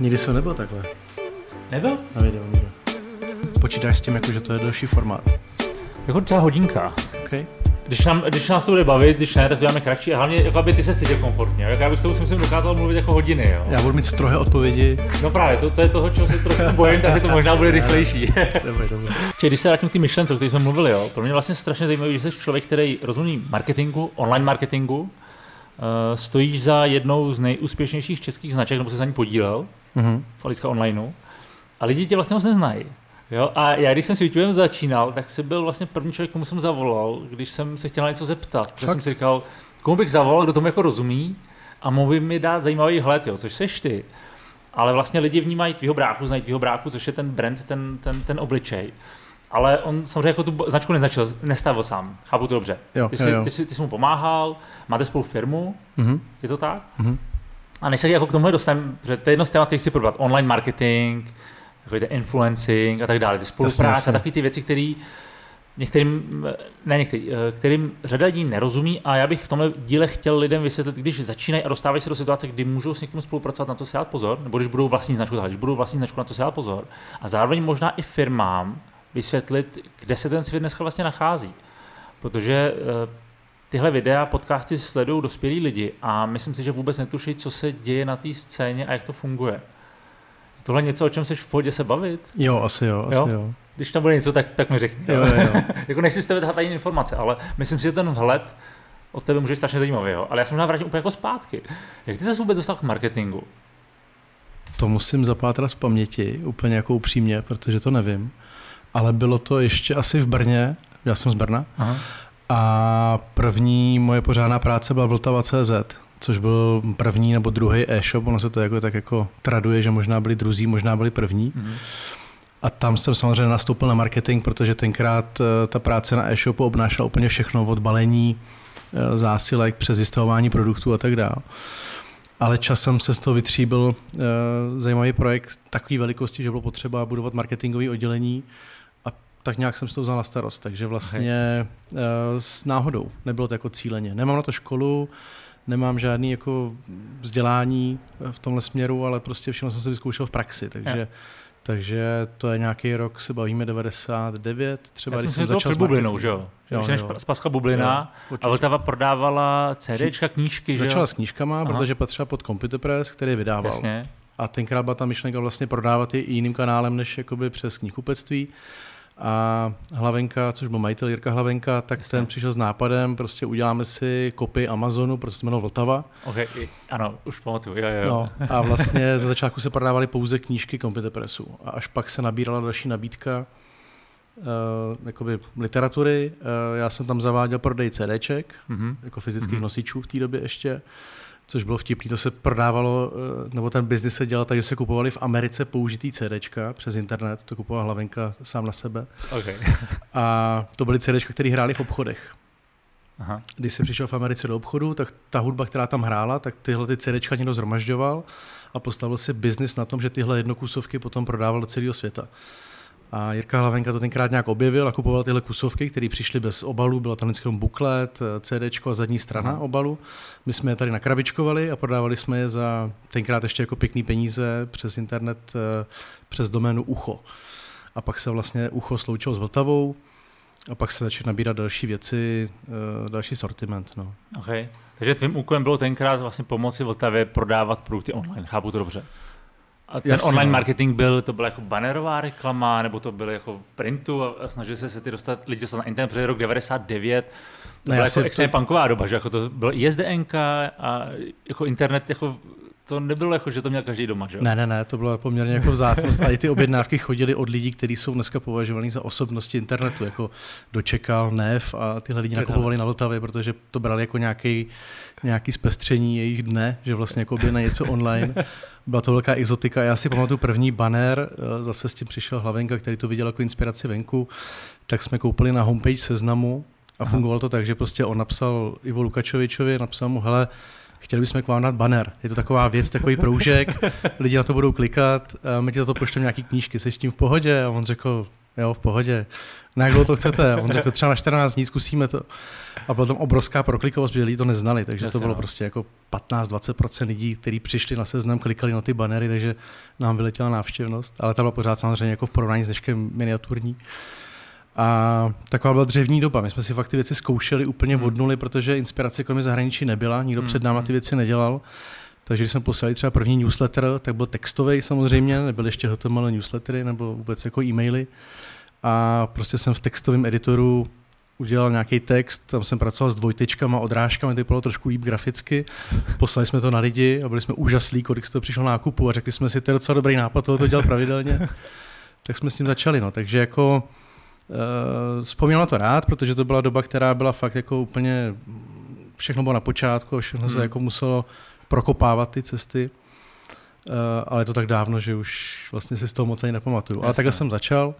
Nikdy jsem nebyl takhle Nebyl? na videu. Nikdy. Počítáš s tím, jako, že to je delší formát. Jako třeba hodinka. Okay. Když, nám, když nás to bude bavit, když ne, tak to dáme kratší a hlavně, jako aby ty se cítil komfortně. Jako já bych s tebou si myslím dokázal mluvit jako hodiny, jo. Já budu mít strohé odpovědi. No právě, to, to je toho, čeho se trošku bojím, takže to možná bude rychlejší. Čiže když se vrátím k té myšlence, o které jsme mluvili, jo, pro mě vlastně strašně zajímavé, že jsi člověk, který rozumí marketingu, online marketingu, uh, stojíš za jednou z nejúspěšnějších českých značek, nebo se za ní podílel, Mhm. v Onlineu, a lidi tě vlastně moc neznají. Jo? A já, když jsem s YouTubem začínal, tak jsi byl vlastně první člověk, komu jsem zavolal, když jsem se chtěl na něco zeptat. Protože Fakt? jsem si říkal, komu bych zavolal, kdo tomu jako rozumí a mohl by mi dát zajímavý hled, jo, což seš ty. Ale vlastně lidi vnímají tvýho bráchu, znají tvýho bráchu, což je ten brand, ten, ten, ten obličej. Ale on samozřejmě jako tu značku nezačal, nestavil sám. Chápu to dobře. Jo, ty, jo, jsi, jo. Ty, jsi, ty jsi mu pomáhal, máte spolu firmu, Mhm. je to tak? Mhm. A než se jako k tomu dostaneme, protože to je jedno z témat, chci probrat, online marketing, takový influencing a tak dále, ty spolupráce jasně. a takové ty věci, které některým, ne některý, eh, kterým řada lidí nerozumí a já bych v tomhle díle chtěl lidem vysvětlit, když začínají a dostávají se do situace, kdy můžou s někým spolupracovat, na co si dát pozor, nebo když budou vlastní značku, když budou vlastní značku, na co si dát pozor. A zároveň možná i firmám vysvětlit, kde se ten svět dneska vlastně nachází. Protože eh, tyhle videa, podcasty sledují dospělí lidi a myslím si, že vůbec netuší, co se děje na té scéně a jak to funguje. Tohle něco, o čem jsi v pohodě se bavit? Jo, asi jo, asi Jo? jo. Když tam bude něco, tak, tak mi řekni. Jo, jo, jo. jako nechci z tebe ani informace, ale myslím si, že ten vhled od tebe může být strašně zajímavý. Jo? Ale já jsem možná vrátím úplně jako zpátky. Jak ty se vůbec dostal k marketingu? To musím zapátrat z paměti, úplně jako upřímně, protože to nevím. Ale bylo to ještě asi v Brně, já jsem z Brna, Aha. A první moje pořádná práce byla Vltava.cz, což byl první nebo druhý e-shop, ono se to jako, tak jako traduje, že možná byli druzí, možná byli první. Mhm. A tam jsem samozřejmě nastoupil na marketing, protože tenkrát eh, ta práce na e-shopu obnášela úplně všechno, od balení, eh, zásilek, přes vystavování produktů a tak dále. Ale časem se z toho vytříbil eh, zajímavý projekt takové velikosti, že bylo potřeba budovat marketingové oddělení tak nějak jsem si to vzal na starost. Takže vlastně eh, s náhodou, nebylo to jako cíleně. Nemám na to školu, nemám žádný jako vzdělání eh, v tomhle směru, ale prostě všechno jsem si vyzkoušel v praxi, takže Jo. takže to je nějaký rok, se bavíme 99, třeba Já jsem když jsem to začal s bublinou, že jo? Jo, jo. Spaska bublina Jo, a Vltava prodávala CDčka, knížky, že jo? Začala s knížkama, Aha. protože patřila pod Computer Press, který vydával. Jasně. A tenkrát byla ta myšlenka vlastně prodávat je i jiným kanálem, než jakoby přes knihkupectví. A Hlavenka, což byl majitel Jirka Hlavenka, tak Jasně. ten přišel s nápadem, prostě uděláme si kopii Amazonu, prostě se jmenoval Vltava. Okay. Ano, už pamatuju, jo, jo. No, a vlastně za začátku se prodávaly pouze knížky Computer Pressu. A až pak se nabírala další nabídka uh, jakoby literatury. Uh, já jsem tam zaváděl prodej CDček, Mhm. jako fyzických Mhm. nosičů v té době ještě, což bylo vtipný, to se prodávalo, eh, nebo ten biznis se dělal tak, že se kupovali v Americe použitý CDčka přes internet, to kupovala Hlavenka sám na sebe. Okay. A to byly CDčka, které hrály v obchodech. Aha. Když jsem přišel v Americe do obchodu, tak ta hudba, která tam hrála, tak tyhle ty CDčka někdo zhromažďoval a postavil si biznis na tom, že tyhle jednokusovky potom prodával do celého světa. A Jirka Hlavenka to tenkrát nějak objevil a kupoval tyhle kusovky, které přišly bez obalu, bylo tam vždycky buklet, CDčko a zadní strana Aha. obalu. My jsme je tady nakrabičkovali a prodávali jsme je za tenkrát ještě jako pěkný peníze přes internet, eh, přes doménu Ucho. A pak se vlastně Ucho sloučilo s Vltavou a pak se začaly nabírat další věci, eh, další sortiment. No. Okay. Takže tvým úkolem bylo tenkrát vlastně pomoci Vltavě prodávat produkty online, chápu to dobře. A ten Jasně, online no. marketing byl, to byla jako bannerová reklama, nebo to bylo jako v printu a snažili se se ty dostat, lidi dostat na internet, protože je rok 99, to No, byla jako extrémně to- punková doba, že jako to bylo ISDNK a jako internet, jako to nebylo jako, že to měl každý doma, že jo? Ne, ne, ne, to byla poměrně jako vzácnost. A i ty objednávky chodily od lidí, kteří jsou dneska považovaní za osobnosti internetu, jako Dočekal, Nev a tyhle lidi nakupovali na Vltavě, protože to brali jako nějaký, nějaký zpestření jejich dne, že vlastně jako na něco online. Byla to velká exotika. Já si pamatuju první banner, eh, zase s tím přišel Hlavenka, který to viděl jako inspiraci venku, tak jsme koupili na homepage seznamu a fungovalo to tak, že prostě on napsal Ivo Lukačovičovi, napsal mu, hele, chtěli bychom k vám dát banner. Je to taková věc, takový proužek, lidi na to budou klikat, a my ti za to pošleme nějaký knížky, jsi s tím v pohodě? A on řekl, jo, v pohodě. Na jak dlouho to chcete? A on řekl, třeba na 14 dní zkusíme to. A byla tam obrovská proklikovost, že lidi to neznali, takže Jasně, to bylo no. prostě jako 15-20% lidí, kteří přišli na seznam, klikali na ty banery, takže nám vyletěla návštěvnost, ale ta byla pořád samozřejmě jako v porovnání s dneškem miniaturní. A taková byla dřevní doba. My jsme si fakt ty věci zkoušeli úplně hmm. od nuly, protože inspirace kromě zahraničí nebyla, nikdo hmm. před náma ty věci nedělal. Takže když jsme poslali třeba první newsletter, tak byl textový samozřejmě, nebyly ještě HTML newslettery nebo vůbec jako e-maily. A prostě jsem v textovém editoru udělal nějaký text, tam jsem pracoval s dvojtečkama, odrážkami, to bylo trošku líp graficky. Poslali jsme to na lidi a byli jsme úžaslí, kolik z toho přišlo nákupu a řekli jsme si, to je docela dobrý nápad, tohle to dělat pravidelně. tak jsme s tím začali. No. Takže jako vzpomínám na to rád, protože to byla doba, která byla fakt jako úplně, všechno bylo na počátku, všechno hmm. se jako muselo prokopávat ty cesty, uh, ale je to tak dávno, že už vlastně si z toho moc ani nepamatuju. Jasně. Ale takhle jsem začal.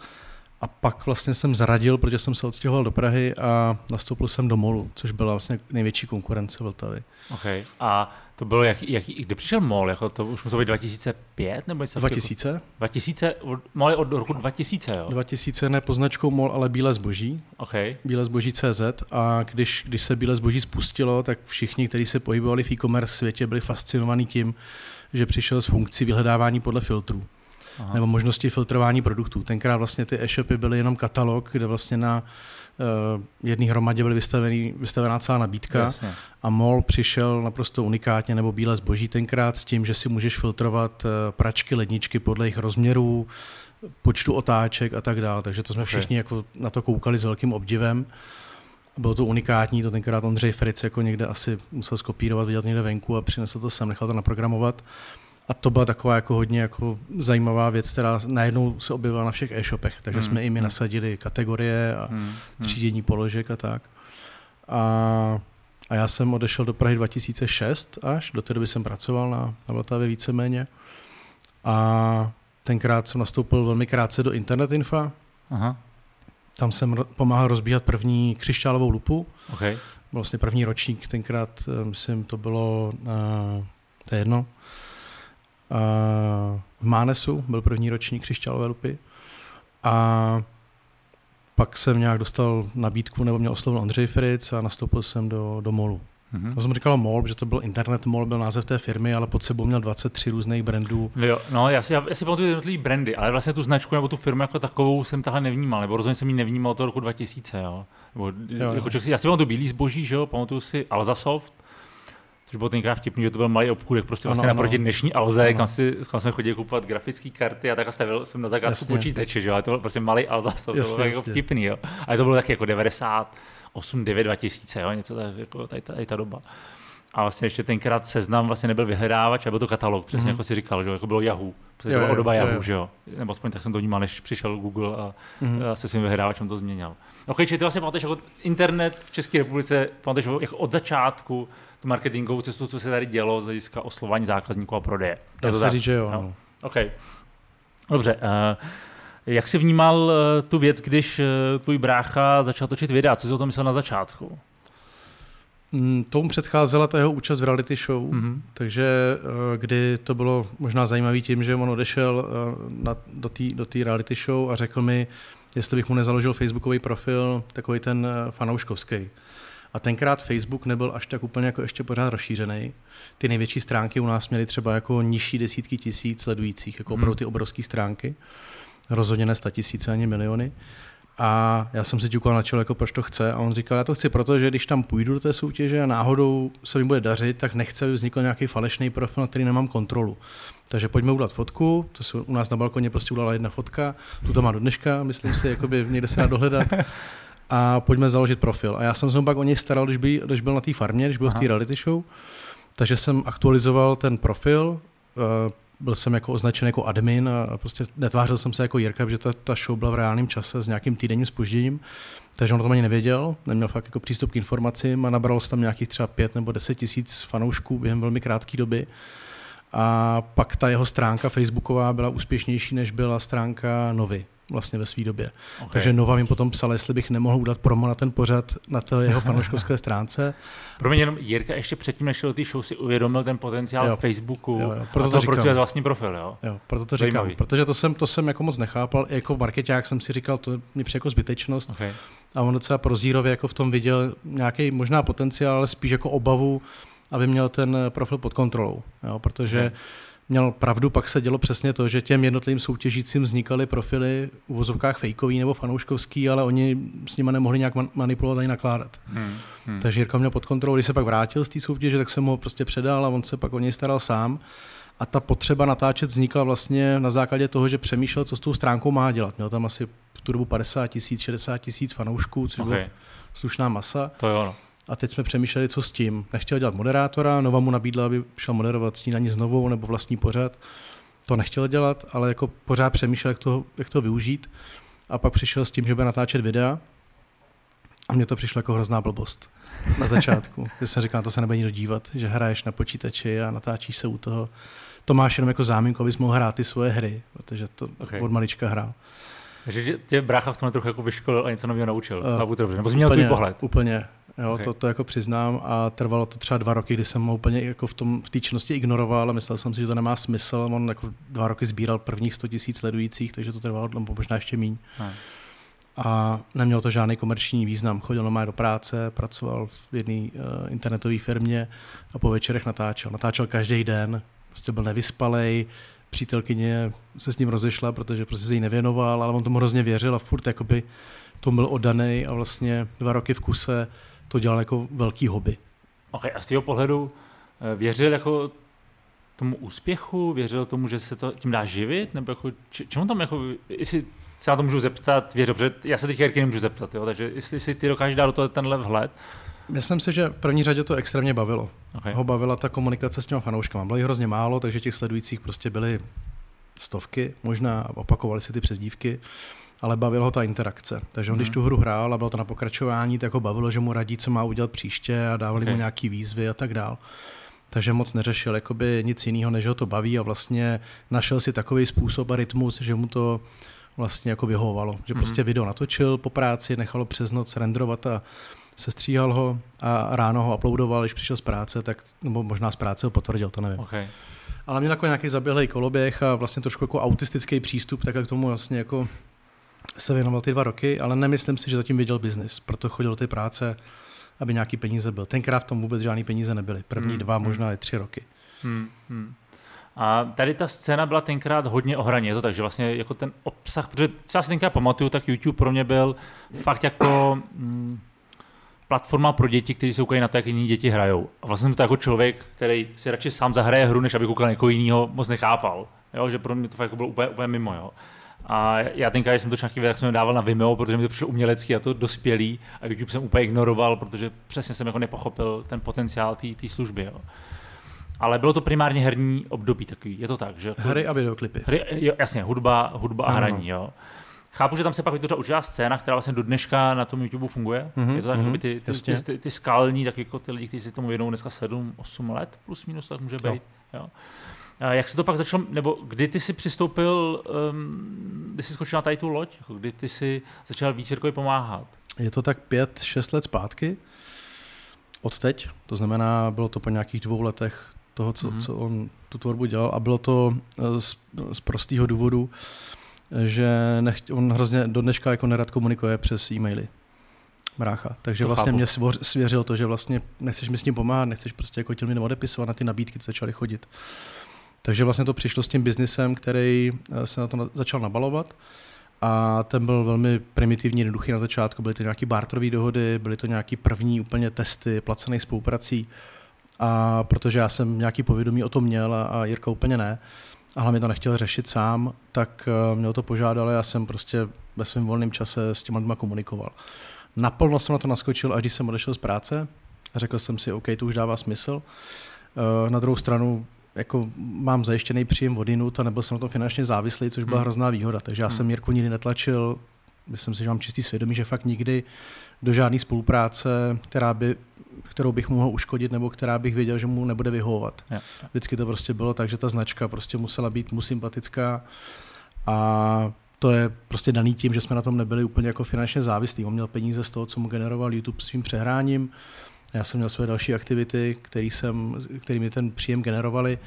A pak vlastně jsem zradil, protože jsem se odstěhoval do Prahy a nastoupil jsem do MOLu, což byla vlastně největší konkurence Vltavy. Okay. A to bylo, jak, jak, kdy přišel MOL? Jako to už muselo být 2005? Nebo 2000. 2000? MOL je od roku 2000, jo? 2000 ne poznačkou MOL, ale Bílé zboží. Okay. Bílé zboží CZ a když, když se Bílé zboží spustilo, tak všichni, kteří se pohybovali v e-commerce světě, byli fascinovaní tím, že přišel s funkcí vyhledávání podle filtrů. Aha. nebo možnosti filtrování produktů. Tenkrát vlastně ty e-shopy byly jenom katalog, kde vlastně na uh, jedné hromadě byly vystavený, vystavená celá nabídka Jasně. a MOL přišel naprosto unikátně, nebo bílé zboží tenkrát s tím, že si můžeš filtrovat uh, pračky, ledničky podle jejich rozměrů, počtu otáček a tak dále. Takže to jsme všichni jako na to koukali s velkým obdivem. Bylo to unikátní, to tenkrát Ondřej Fritz jako někde asi musel skopírovat, vidět někde venku a přinesl to sem, nechal to naprogramovat. A to byla taková jako hodně jako zajímavá věc, která najednou se objevila na všech e-shopech. Takže hmm. jsme i my nasadili kategorie a hmm. hmm. třídění položek a tak. A, a já jsem odešel do Prahy 2006 až, do té doby jsem pracoval na, na Vltavě víceméně. A tenkrát jsem nastoupil velmi krátce do Internet Infa. Aha. Tam jsem pomáhal rozbíhat první křišťálovou lupu. Okay. Vlastně první ročník, tenkrát, eh, myslím, to bylo, uh, to je jedno, v Mánesu byl první ročník křišťálové lupy a pak jsem nějak dostal nabídku, nebo mě oslovil Ondřej Fritz a nastoupil jsem do, do MOLu. Mm-hmm. To jsem říkal MOL, že to byl Internet MOL, byl název té firmy, ale pod sebou měl 23 různých brandů. Jo, no já si, já, já si pamatuju jednotlivé brandy, ale vlastně tu značku nebo tu firmu jako takovou jsem tahle nevnímal, nebo rozhodně jsem ji nevnímal od roku 2000, jo. Nebo, jo, jako jo. já si pamatuju Bílý zboží, že jo, pamatuju si Alzasoft, což bylo tenkrát vtipný, že to byl malý obchůdek prostě vlastně ano, naproti ano. dnešní Alze, ano. kam, si, kam jsme chodili kupovat grafické karty a tak a stavil jsem na zakázku počítače, že jo, ale to byl prostě malý Alza, to jasně, bylo jako vtipný, jo. Ale to bylo taky jako 98, 9, 2000, jo, něco tak, jako tady, tady, ta doba. A vlastně ještě tenkrát seznam vlastně nebyl vyhledávač, a byl to katalog, přesně mm-hmm. jako si říkal, že jako bylo Yahoo. Protože jo, to byla doba Yahoo, jo. že jo. Nebo aspoň tak jsem to vnímal, než přišel Google a, mm-hmm. a se svým vyhledávačem to změnil. OK, čili ty vlastně pamatuješ jako internet v České republice, pamatuješ jako od začátku, tu marketingovou cestu, co se tady dělo z hlediska oslování zákazníků a prodeje. Dá se říct, že jo. No. OK. Dobře. Uh, jak jsi vnímal uh, tu věc, když uh, tvůj brácha začal točit videa? Co jsi o tom myslel na začátku? Mm, tomu předcházela ta jeho účast v reality show, mm-hmm. takže kdy to bylo možná zajímavé tím, že on odešel na, do té do reality show a řekl mi, jestli bych mu nezaložil facebookový profil, takový ten fanouškovský. A tenkrát Facebook nebyl až tak úplně jako ještě pořád rozšířený. Ty největší stránky u nás měly třeba jako nižší desítky tisíc sledujících, jako opravdu ty obrovské stránky. Rozhodně ne tisíce ani miliony. A já jsem se ťukal na čelo, jako proč to chce. A on říkal, já to chci, protože když tam půjdu do té soutěže a náhodou se mi bude dařit, tak nechce, aby vznikl nějaký falešný profil, na který nemám kontrolu. Takže pojďme udělat fotku, to se u nás na balkoně prostě udělala jedna fotka, tu to má do dneška, myslím si, jakoby někde se dá dohledat a pojďme založit profil. A já jsem se pak o něj staral, když, by, když byl na té farmě, když byl Aha. v té reality show, takže jsem aktualizoval ten profil, uh, byl jsem jako označen jako admin a prostě netvářil jsem se jako Jirka, protože ta, ta show byla v reálném čase s nějakým týdenním spožděním, takže on to ani nevěděl, neměl fakt jako přístup k informacím a nabral tam nějakých třeba pět nebo deset tisíc fanoušků během velmi krátké doby. A pak ta jeho stránka facebooková byla úspěšnější, než byla stránka Novy vlastně ve své době. Okay. Takže Nova mi potom psal, jestli bych nemohl udělat promo na ten pořad na té jeho fanouškovské stránce. Pro mě jenom Jirka ještě předtím, než do té show, si uvědomil ten potenciál jo. Facebooku jo, jo. Proto a to, to vlastní profil. Jo? jo, proto to říkám. Zajímavý. Protože to jsem, to jsem jako moc nechápal. Jako marketák jsem si říkal, to mi přijde jako zbytečnost. Okay. A on docela prozírově jako v tom viděl nějaký možná potenciál, ale spíš jako obavu, aby měl ten profil pod kontrolou. Jo? Protože okay měl pravdu, pak se dělo přesně to, že těm jednotlivým soutěžícím vznikaly profily v vozovkách fejkový nebo fanouškovský, ale oni s nimi nemohli nějak manipulovat ani nakládat. Hmm. Hmm. Takže Jirka měl pod kontrolou, když se pak vrátil z té soutěže, tak jsem ho prostě předal a on se pak o něj staral sám. A ta potřeba natáčet vznikla vlastně na základě toho, že přemýšlel, co s tou stránkou má dělat. Měl tam asi v tu dobu 50 tisíc, 60 tisíc fanoušků, což okay. byla slušná masa. To jo, no. A teď jsme přemýšleli, co s tím. Nechtěl dělat moderátora, Nova mu nabídla, aby šel moderovat snídaní znovu nebo vlastní pořad. To nechtěl dělat, ale jako pořád přemýšlel, jak to, jak to využít. A pak přišel s tím, že bude natáčet videa. A mně to přišlo jako hrozná blbost na začátku. Že jsem říkal, to se nebude nikdo dívat, že hraješ na počítači a natáčíš se u toho. To máš jenom jako záminku, abys mohl hrát ty svoje hry, protože to okay. od malička hrál. Takže tě brácha v tom trochu jako vyškolil a něco nového naučil. Uh, nebo změnil tvůj pohled. Úplně, Jo, okay. to, to jako přiznám a trvalo to třeba dva roky, kdy jsem ho úplně jako v, tom, v té činnosti ignoroval a myslel jsem si, že to nemá smysl. On jako dva roky sbíral prvních 100 tisíc sledujících, takže to trvalo možná ještě méně. Hmm. A nemělo to žádný komerční význam. Chodil normálně do práce, pracoval v jedné uh, internetové firmě a po večerech natáčel. Natáčel každý den, prostě byl nevyspalej, přítelkyně se s ním rozešla, protože prostě se jí nevěnoval, ale on tomu hrozně věřil a furt jakoby to byl oddaný a vlastně dva roky v kuse to dělal jako velký hobby. Ok, a z toho pohledu eh, věřil jako tomu úspěchu, věřil tomu, že se to tím dá živit, nebo jako, čemu tam jako, jestli se na to můžu zeptat, věřil, protože já se teď Jirky nemůžu zeptat, jo, takže jestli si ty dokážeš dát do toho tenhle vhled. Myslím si, že v první řadě to extrémně bavilo. Okay. Ho bavila ta komunikace s těma fanouškama. Bylo jich hrozně málo, takže těch sledujících prostě byly stovky možná opakovali si ty přezdívky ale bavilo ho ta interakce. Takže on, mm. když mhm. tu hru hrál a bylo to na pokračování, tak ho bavilo, že mu radí, co má udělat příště a dávali okay. mu nějaký výzvy a tak dál. Takže moc neřešil jakoby nic jiného, než ho to baví a vlastně našel si takový způsob a rytmus, že mu to vlastně jako vyhovovalo. Že mm. prostě video natočil po práci, nechalo přes noc renderovat a sestříhal ho a ráno ho uploadoval, když přišel z práce, tak, nebo možná z práce ho potvrdil, to nevím. Okay. Ale měl jako nějaký zaběhlej koloběh a vlastně trošku jako autistický přístup, tak jak tomu vlastně jako se věnoval ty dva roky, ale nemyslím si, že zatím viděl biznis, proto chodil do té práce, aby nějaký peníze byl. Tenkrát v tom vůbec žádný peníze nebyly. První hmm, dva, hmm. možná i tři roky. Hmm, hmm. A tady ta scéna byla tenkrát hodně ohraně, je to tak, že vlastně jako ten obsah, protože co já si tenkrát pamatuju, tak YouTube pro mě byl fakt jako mm, platforma pro děti, kteří se koukají na to, jak jiní děti hrajou. A vlastně jsem to jako člověk, který si radši sám zahraje hru, než aby koukal někoho jiného, moc nechápal. Jo? Že pro mě to fakt jako bylo úplně, úplně mimo. Jo? A já tenkrát, když jsem to nějaký tak jsem dával na Vimeo, protože mi to přišlo umělecký a to dospělý a YouTube jsem úplně ignoroval, protože přesně jsem jako nepochopil ten potenciál té služby. Jo. Ale bylo to primárně herní období takový, je to tak, že? Hry a videoklipy. Hry, jo, jasně, hudba, hudba a hraní, jo. Chápu, že tam se pak vytvořila určitá scéna, která vlastně do dneška na tom YouTube funguje. Mm-hmm, je to tak, mm-hmm, ty, ty, ty, ty, ty, skalní, tak jako ty lidi, kteří si tomu věnou dneska 7-8 let, plus minus, tak může být. Jo. Jo. Jak se to pak začalo, nebo kdy ty jsi přistoupil, um, kdy jsi skočil na tady tu loď, jako kdy ty jsi začal víc Jirkovi pomáhat? Je to tak pět, šest let zpátky od teď, to znamená, bylo to po nějakých dvou letech toho, co, mm-hmm. co on tu tvorbu dělal a bylo to eh, z, z prostého důvodu, že nechť, on hrozně do dneška jako nerad komunikuje přes e-maily. Brácha. Takže to vlastně chápu. mě svěřil to, že vlastně nechceš mi s tím pomáhat, nechceš prostě jako těm lidem odepisovat na ty nabídky, co začaly chodit. Takže vlastně to přišlo s tím biznisem, který eh, se na to začal nabalovat a ten byl velmi primitivní, jednoduchý na začátku. Byly to nějaké barterové dohody, byly to nějaké první úplně testy placených spoluprací a protože já jsem nějaký povědomí o tom měl a, a Jirka úplně ne, a hlavně to nechtěl řešit sám, tak uh, mě o to požádal a já jsem prostě ve svém volném čase s těma lidma komunikoval. Naplno jsem na to naskočil, až když jsem odešel z práce a řekl jsem si, OK, to už dává smysl. Uh, na druhou stranu jako mám zajištěný příjem od jinut a nebyl jsem na tom finančně závislý, což byla hmm. hrozná výhoda. Takže já hmm. jsem Jirku nikdy netlačil, myslím si, že mám čistý svědomí, že fakt nikdy do žádné spolupráce, která by, kterou bych mohl uškodit nebo která bych věděl, že mu nebude vyhovovat. Ja. Vždycky to prostě bylo tak, že ta značka prostě musela být mu sympatická a to je prostě daný tím, že jsme na tom nebyli úplně jako finančně závislí. On měl peníze z toho, co mu generoval YouTube svým přehráním. Já jsem měl své další aktivity, který jsem, který mi ten příjem generovali,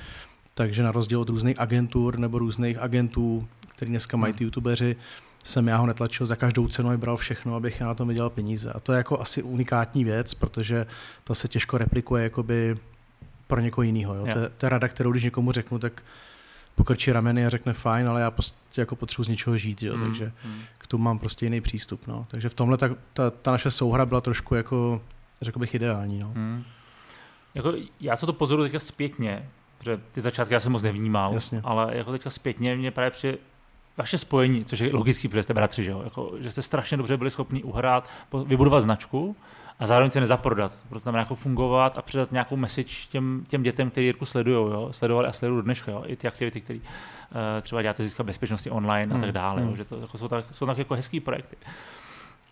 takže na rozdíl od různých agentur nebo různých agentů, který dneska mají ty youtubeři, jsem já ho netlačil za každou cenu a bral všechno, abych já na tom vydělal peníze. A to je jako asi unikátní věc, protože to se těžko replikuje jakoby pro někoho jiného. Jo? To, je, to je rada, kterou když někomu řeknu, tak pokrčí rameny a řekne fajn, ale já prostě jako potřebuji z něčeho žít, jo? Mm, takže mm. k tomu mám prostě jiný přístup. No. Takže v tomhle ta, ta, ta naše souhra byla trošku jako, řekl bych, ideální. No. Mm. Jako, já se to pozoruju teďka zpětně, protože ty začátky já jsem moc nevnímal, Jasně. ale jako teďka zpětně mě právě při vaše spojení, což je logický, protože jste bratři, že, jo? Jako, že jste strašně dobře byli schopni uhrát, vybudovat značku a zároveň se nezaprodat. Prostě znamená jako fungovat a předat nějakou message těm, těm dětem, kteří Jirku sledují, jo? sledovali a sledují do dneška, jo? i ty aktivity, které uh, třeba děláte získat bezpečnosti online hmm. a tak hmm, dále, hmm. jo? že to jako jsou, tak, jsou tak jako hezký projekty.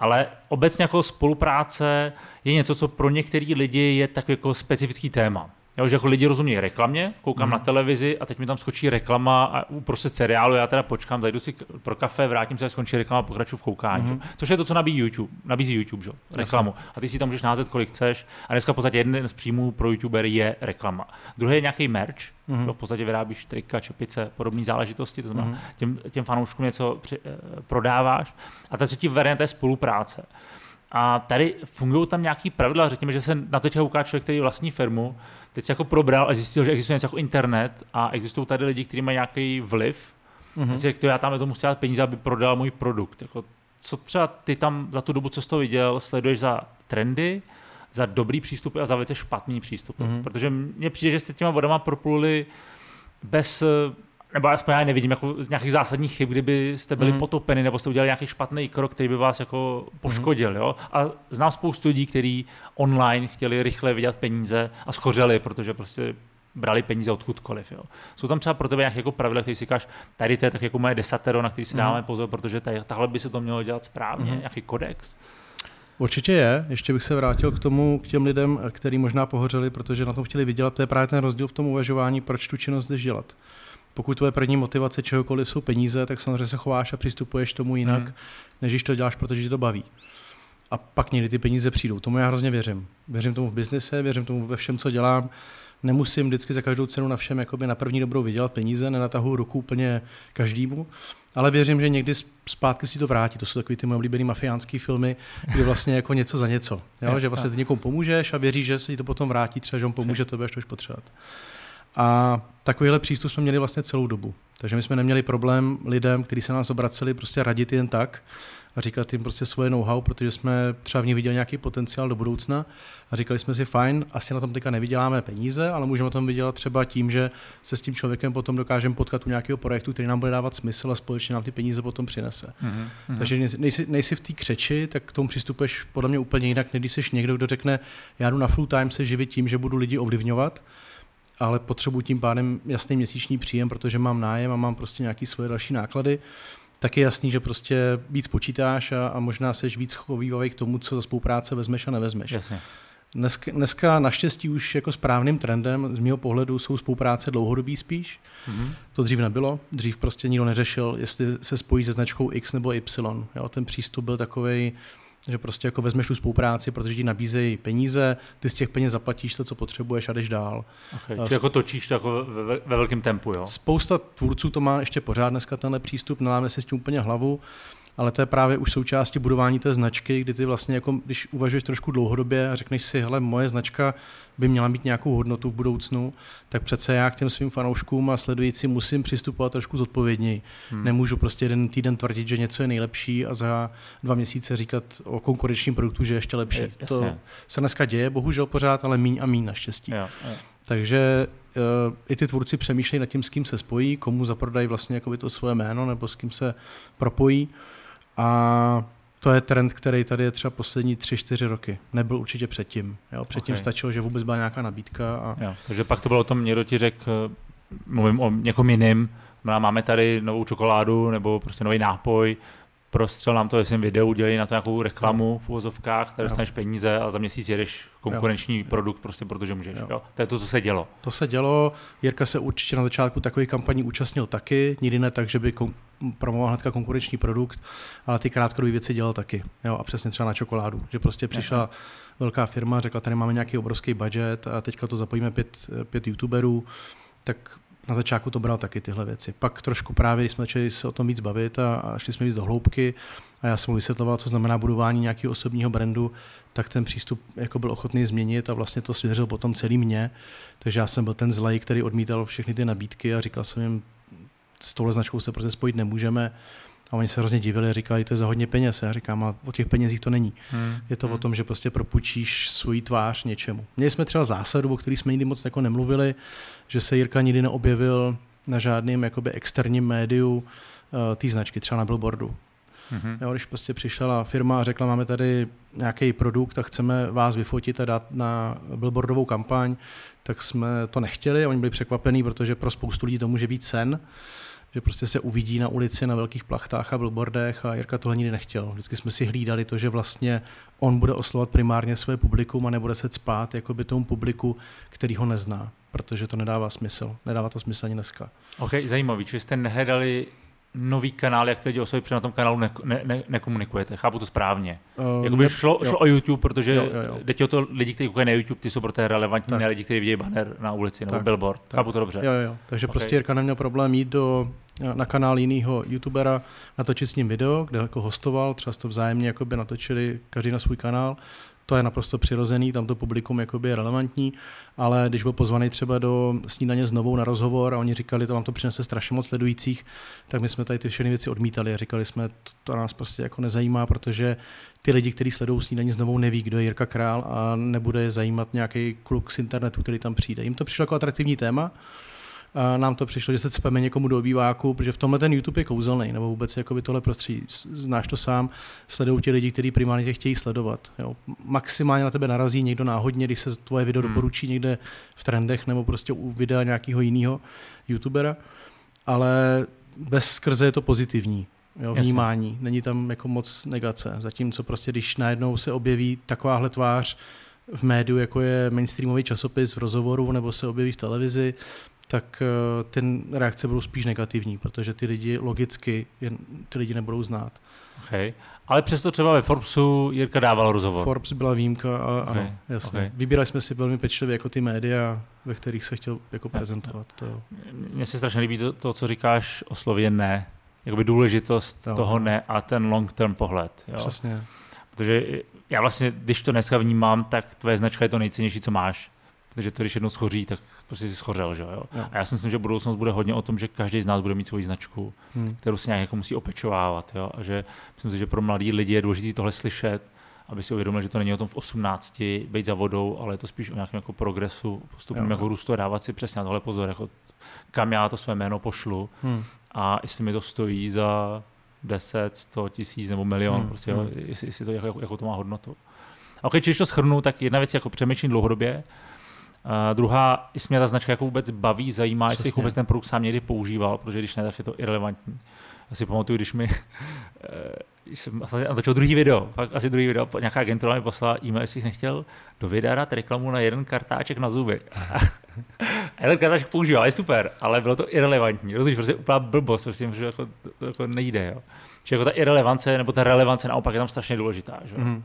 Ale obecně jako spolupráce je něco, co pro některé lidi je tak jako specifický téma. Jo, že jako lidi rozumí reklamě, koukám mm. na televizi a teď mi tam skočí reklama a uprostřed seriálu, já teda počkám, zajdu si pro kafe, vrátím se, skončí reklama a pokračuji v koukání. Mm. Což je to, co nabízí YouTube, nabízí YouTube, že? reklamu. A ty si tam můžeš názet, kolik chceš. A dneska v podstatě jeden z příjmů pro YouTuber je reklama. Druhý je nějaký merch, mm. v podstatě vyrábíš trika, čepice, podobné záležitosti, to znamená, mm. těm, těm fanouškům něco při, eh, prodáváš. A ta třetí varianta je spolupráce. A tady fungují tam nějaký pravidla, řekněme, že se na to kouká člověk, který vlastní firmu, teď se jako probral a zjistil, že existuje něco jako internet a existují tady lidi, kteří mají nějaký vliv. Mm-hmm. Si řekl, já tam to musím dát peníze, aby prodal můj produkt. Jako, co třeba ty tam za tu dobu, co jsi to viděl, sleduješ za trendy, za dobrý přístupy a za velice špatný přístupy. Mm-hmm. Protože mně přijde, že jste těma vodama propluli bez nebo aspoň já nevidím jako z nějakých zásadních chyb, kdyby jste byli mm. potopeni nebo jste udělali nějaký špatný krok, který by vás jako poškodil. Mm. Jo? A znám spoustu lidí, kteří online chtěli rychle vydělat peníze a schořeli, protože prostě brali peníze odkudkoliv. Jo. Jsou tam třeba pro tebe nějaké jako pravidla, které si říkáš, tady to je tak jako moje desatero, na který si dáme mm. pozor, protože tady, tahle by se to mělo dělat správně, mm. nějaký kodex. Určitě je. Ještě bych se vrátil k tomu, k těm lidem, kteří možná pohořeli, protože na tom chtěli vydělat. To je právě ten rozdíl v tom uvažování, proč tu činnost jdeš dělat pokud tvoje první motivace čehokoliv jsou peníze, tak samozřejmě se chováš a přistupuješ tomu jinak, hmm. než když to děláš, protože ti to baví. A pak někdy ty peníze přijdou. Tomu já hrozně věřím. Věřím tomu v biznise, věřím tomu ve všem, co dělám. Nemusím vždycky za každou cenu na všem jakoby na první dobrou vydělat peníze, nenatahuji ruku úplně každému, ale věřím, že někdy zpátky si to vrátí. To jsou takový ty moje oblíbené mafiánské filmy, kde vlastně jako něco za něco. Jo? Že vlastně ty někomu pomůžeš a věříš, že se ti to potom vrátí, třeba že on pomůže tobě, až to už potřebovat. A takovýhle přístup jsme měli vlastně celou dobu. Takže my jsme neměli problém lidem, kteří se nás obraceli, prostě radit jen tak a říkat jim prostě svoje know-how, protože jsme třeba v ní viděli nějaký potenciál do budoucna a říkali jsme si, fajn, asi na tom teďka nevyděláme peníze, ale můžeme tom vydělat třeba tím, že se s tím člověkem potom dokážeme potkat u nějakého projektu, který nám bude dávat smysl a společně nám ty peníze potom přinese. Mm-hmm. Takže nejsi, nejsi v té křeči, tak k tomu přistupuješ podle mě úplně jinak, než když jsi někdo, kdo řekne, já jdu na full time se živit tím, že budu lidi ovlivňovat, ale potřebuji tím pádem jasný měsíční příjem, protože mám nájem a mám prostě nějaké svoje další náklady, tak je jasný, že prostě víc počítáš a, a možná seš víc chovývavý k tomu, co za spolupráce vezmeš a nevezmeš. Jasně. Dneska, dneska naštěstí už jako správným trendem z mého pohledu jsou spolupráce dlouhodobý spíš. Mm-hmm. To dřív nebylo. Dřív prostě nikdo neřešil, jestli se spojí se značkou X nebo Y. Jo, ten přístup byl takový že prostě jako vezmeš tu spolupráci, protože ti nabízejí peníze, ty z těch peněz zaplatíš to, co potřebuješ a jdeš dál. Okay, uh, jako točíš to jako ve, ve velkém tempu, jo? Spousta tvůrců to má ještě pořád dneska tenhle přístup, neláme si s tím úplně hlavu ale to je právě už součástí budování té značky, kdy ty vlastně, jako, když uvažuješ trošku dlouhodobě a řekneš si, hele, moje značka by měla mít nějakou hodnotu v budoucnu, tak přece já k těm svým fanouškům a sledujícím musím přistupovat trošku zodpovědněji. Hmm. Nemůžu prostě jeden týden tvrdit, že něco je nejlepší a za dva měsíce říkat o konkurenčním produktu, že je ještě lepší. Je, to se dneska děje, bohužel pořád, ale míň a míň naštěstí. Jo, jo. Takže uh, i ty tvůrci přemýšlejí nad tím, s kým se spojí, komu zaprodají vlastně jakoby to svoje jméno nebo s kým se propojí. A to je trend, který tady je třeba poslední tři, čtyři roky. Nebyl určitě předtím. Jo? Předtím okay. stačilo, že vůbec byla nějaká nabídka. A... Jo, takže pak to bylo o tom, někdo ti řekl, mluvím o někom jiným, máme tady novou čokoládu nebo prostě nový nápoj, prostřel nám to, jestli videu udělí na to nějakou reklamu v uvozovkách, tady dostaneš peníze a za měsíc jedeš konkurenční jo. produkt, prostě protože můžeš. Jo. Jo. To je to, co se dělo. To se dělo. Jirka se určitě na začátku takových kampaní účastnil taky, nikdy ne tak, že by kon- promoval hnedka konkurenční produkt, ale ty krátkodobé věci dělal taky. Jo, a přesně třeba na čokoládu, že prostě přišla Aha. velká firma, řekla, tady máme nějaký obrovský budget a teďka to zapojíme pět, pět youtuberů, tak na začátku to bral taky tyhle věci. Pak trošku právě, když jsme začali se o tom víc bavit a, a šli jsme víc do hloubky a já jsem mu vysvětloval, co znamená budování nějakého osobního brandu, tak ten přístup jako byl ochotný změnit a vlastně to svěřil potom celý mě. Takže já jsem byl ten zlej, který odmítal všechny ty nabídky a říkal jsem jim, s touhle značkou se prostě spojit nemůžeme. A oni se hrozně divili a říkali, to je za hodně peněz. Já říkám, a o těch penězích to není. Hmm. Je to hmm. o tom, že prostě propůjčíš svoji tvář něčemu. Měli jsme třeba zásadu, o který jsme nikdy moc jako nemluvili, že se Jirka nikdy neobjevil na žádném jakoby externím médiu uh, té značky, třeba na billboardu. Mm-hmm. Jo, když prostě přišla firma a řekla, máme tady nějaký produkt a chceme vás vyfotit a dát na billboardovou kampaň, tak jsme to nechtěli oni byli překvapení, protože pro spoustu lidí to může být sen že prostě se uvidí na ulici na velkých plachtách a billboardech a Jirka tohle nikdy nechtěl. Vždycky jsme si hlídali to, že vlastně on bude oslovat primárně své publikum a nebude se spát jakoby tomu publiku, který ho nezná, protože to nedává smysl. Nedává to smysl ani dneska. OK, zajímavý. Čiže jste nehledali nový kanál, jak ty lidi o sobě na tom kanálu ne, ne, ne, nekomunikujete. Chápu to správně. Uh, Jakoby ne, šlo, šlo o YouTube, protože jo, jo, jo. jde ti o to lidi, kteří koukají na YouTube, ty jsou pro té relevantní, ne lidi, kteří vidějí banner na ulici nebo tak, billboard. Tak. Chápu to dobře. Jo, jo. Takže okay. prostě Jirka neměl problém jít do, na kanál jiného YouTubera, natočit s ním video, kde jako hostoval, třeba to vzájemně jakoby natočili každý na svůj kanál to je naprosto přirozený, tam to publikum jakoby je relevantní, ale když byl pozvaný třeba do snídaně znovu na rozhovor a oni říkali, to vám to přinese strašně moc sledujících, tak my jsme tady ty všechny věci odmítali a říkali jsme, to, nás prostě jako nezajímá, protože ty lidi, kteří sledují snídaně znovu, neví, kdo je Jirka Král a nebude je zajímat nějaký kluk z internetu, který tam přijde. Jim to přišlo jako atraktivní téma, nám to přišlo, že se cpeme někomu do obýváku, protože v tomhle ten YouTube je kouzelný, nebo vůbec jako by tohle prostředí. Znáš to sám, sledují ti lidi, kteří primárně tě chtějí sledovat. Jo. Maximálně na tebe narazí někdo náhodně, když se tvoje video hmm. doporučí někde v trendech nebo prostě u videa nějakého jiného YouTubera, ale bez skrze je to pozitivní. Jo, vnímání. Jasně. Není tam jako moc negace. Zatímco prostě, když najednou se objeví takováhle tvář v médiu, jako je mainstreamový časopis v rozhovoru, nebo se objeví v televizi, tak eh, ten reakce budou spíš negativní, protože ty lidi logicky ty lidi nebudou znát. Okay. Ale přesto třeba ve Forbesu Jirka dával rozhovor. Forbes byla výjimka, a, okay. ano, jasně. Okay. Vybírali jsme si velmi pečlivě jako ty média, ve kterých se chtěl jako prezentovat. To. Mně se strašně líbí to, to, co říkáš o slově ne. Jakoby důležitost no. toho ne a ten long term pohled. Jo? Přesně. Protože já vlastně, když to dneska vnímám, tak tvoje značka je to nejcennější, co máš protože to, když jednou schoří, tak prostě si schořel, že jo? A já si myslím, že budoucnost bude hodně o tom, že každý z nás bude mít svoji značku, hmm. kterou si nějak jako musí opečovávat, jo? A že myslím si, že pro mladí lidi je důležité tohle slyšet, aby si uvědomili, že to není o tom v 18 být za vodou, ale je to spíš o nějakém jako progresu, postupném jako růstu a dávat si přesně na tohle pozor, jako kam já to své jméno pošlu hmm. a jestli mi to stojí za 10, 100 tisíc nebo milion, hmm. prostě, hmm. jestli, jestli to, jako, jako to má hodnotu. A okay, když to schrnu, tak jedna věc jako přemýšlím dlouhodobě, Uh, druhá, jestli mě ta značka jako vůbec baví, zajímá, Přesně. jestli vůbec ten produkt sám někdy používal, protože když ne, tak je to irrelevantní. Já si pamatuju, když mi eh, když jsem natočil druhý video, fakt asi druhý video, nějaká agentura mi poslala e-mail, jestli nechtěl do videa dát reklamu na jeden kartáček na zuby. a jeden kartáček používal, je super, ale bylo to irrelevantní. Rozumíš, prostě úplná blbost, prostě, že jako, to, to, jako nejde. Jo. Čiže jako ta irrelevance, nebo ta relevance naopak je tam strašně důležitá. Že? Mm.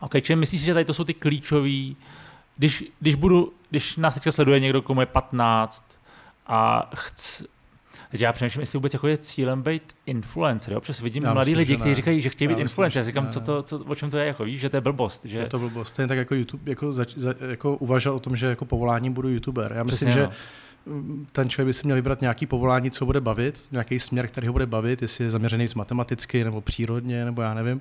OK, čím myslíš, že tady to jsou ty klíčové když, když, budu, když nás teďka sleduje někdo, komu je 15 a chc, Teď já přemýšlím, jestli vůbec jako je cílem být influencer. Jo? Občas vidím já mladí lidi, kteří říkají, že chtějí být influencer. Já říkám, co to, co, o čem to je, jako víš, že to je blbost. Že... Je to blbost. Je tak jako YouTube, jako, za, za, jako uvažoval o tom, že jako povolání budu YouTuber. Já myslím, Přesně, že no. ten člověk by si měl vybrat nějaký povolání, co bude bavit, nějaký směr, který ho bude bavit, jestli je zaměřený z matematicky nebo přírodně, nebo já nevím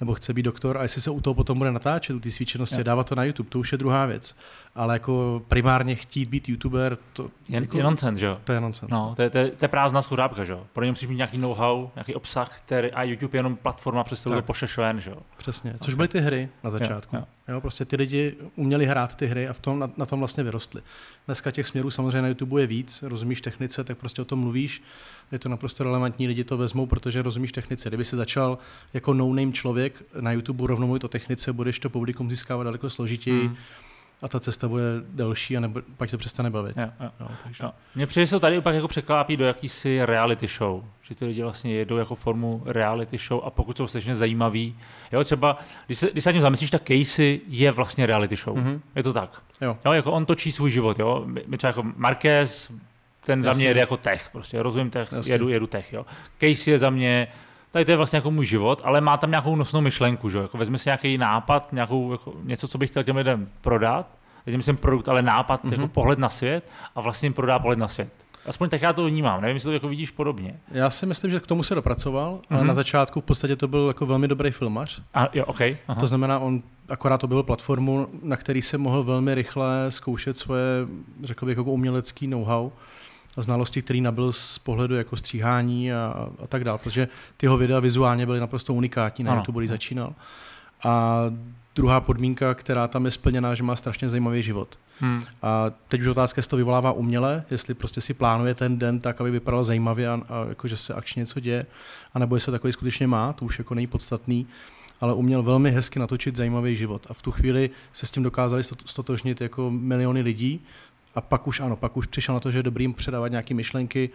nebo chce být doktor a jestli se u toho potom bude natáčet, u té své činnosti, Jo. dávat to na YouTube, to už je druhá věc. Ale jako primárně chtít být YouTuber, to, Je, jako, je nonsens, že jo? to je nonsens. No, to je, to, je, to je prázdná schodápka, že jo? Pro ně musíš mít nějaký know-how, nějaký obsah, který, a YouTube je jenom platforma, přes kterou to pošleš ven, že jo? Přesně, což byly ty hry na začátku. jo. Jo, jo, prostě ty lidi uměli hrát ty hry a v tom, na, na tom vlastně vyrostli. Dneska těch směrů samozřejmě na YouTube je víc, rozumíš technice, tak prostě o tom mluvíš, je to naprosto relevantní, lidi to vezmou, protože rozumíš technice. Kdyby si začal jako no-name člověk na YouTube rovnou mluvit o technice, budeš to publikum získávat daleko složitěji Mm. A ta cesta bude delší a nebo, pak to přestane bavit. Jo, jo. Jo, takže. Jo. Mně přijde, že se tady pak jako překlápí do jakýsi reality show, že ty lidi vlastně jedou jako formu reality show a pokud jsou strašně zajímaví, jo, třeba, když se, když se tím zamyslíš, tak Casey je vlastně reality show, Mhm. mm-hmm. je to tak. Jo. jo. jako on točí svůj život, jo, my, my třeba jako Marquez, ten za Jasně. mě jede jako tech, prostě rozumím tech, Jasně. jedu, jedu tech, jo. Casey je za mě, tady to je vlastně jako můj život, ale má tam nějakou nosnou myšlenku, že jako vezme si nějaký nápad, nějakou, jako něco, co bych chtěl těm lidem prodat, teď myslím produkt, ale nápad, mm-hmm. jako pohled na svět a vlastně jim prodá pohled na svět. Aspoň tak já to vnímám, nevím, jestli to jako vidíš podobně. Já si myslím, že k tomu se dopracoval, ale Mhm. na začátku v podstatě to byl jako velmi dobrý filmař. A, jo, OK. Aha. To znamená, on akorát to byl platformu, na který se mohl velmi rychle zkoušet svoje, řekl bych, jako umělecký know-how znalosti, který nabyl z pohledu jako stříhání a, a tak dále, protože ty jeho videa vizuálně byly naprosto unikátní, na. YouTube, když začínal. A druhá podmínka, která tam je splněná, že má strašně zajímavý život. Hmm. A teď už otázka, jestli to vyvolává uměle, jestli prostě si plánuje ten den tak, aby vypadal zajímavě a, a jako, že se akčně něco děje, anebo jestli takový skutečně má, to už jako není podstatný, ale uměl velmi hezky natočit zajímavý život. A v tu chvíli se s tím dokázali stot- stotožnit jako miliony lidí a pak už ano, pak už přišel na to, že je dobrý jim předávat nějaké myšlenky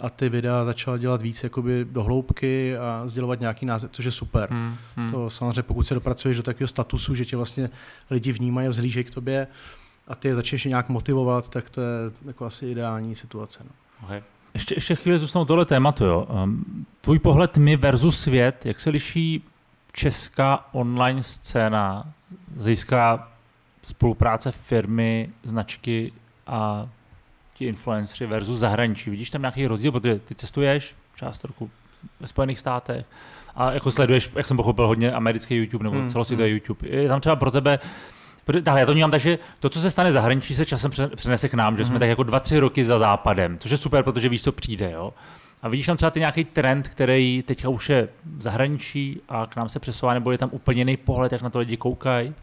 a ty videa začal dělat víc jakoby do hloubky a sdělovat nějaký název, což je super. Hmm. Hmm. To samozřejmě, pokud se dopracuješ do takového statusu, že tě vlastně lidi vnímají a vzhlížejí k tobě a ty je začneš nějak motivovat, tak to je jako asi ideální situace. No. Okay. Ještě, ještě chvíli zůstanu tohle tématu. Jo. Um, tvůj pohled my versus svět, jak se liší česká online scéna z hlediska spolupráce firmy, značky a ti influencery versus zahraničí. Vidíš tam nějaký rozdíl, protože ty cestuješ část roku ve Spojených státech a jako sleduješ, jak jsem pochopil, hodně americký YouTube nebo Hmm, hmm, celosvětový YouTube. Je tam třeba pro tebe tak já to vnímám tak, že to, co se stane zahraničí, se časem pře- přenese k nám, že jsme Mhm. tak jako dva, tři roky za západem, což je super, protože víš, co přijde. Jo? A vidíš tam třeba ty nějaký trend, který teďka už je v zahraničí a k nám se přesouvá, nebo je tam úplně jiný pohled, jak na to lidi koukají.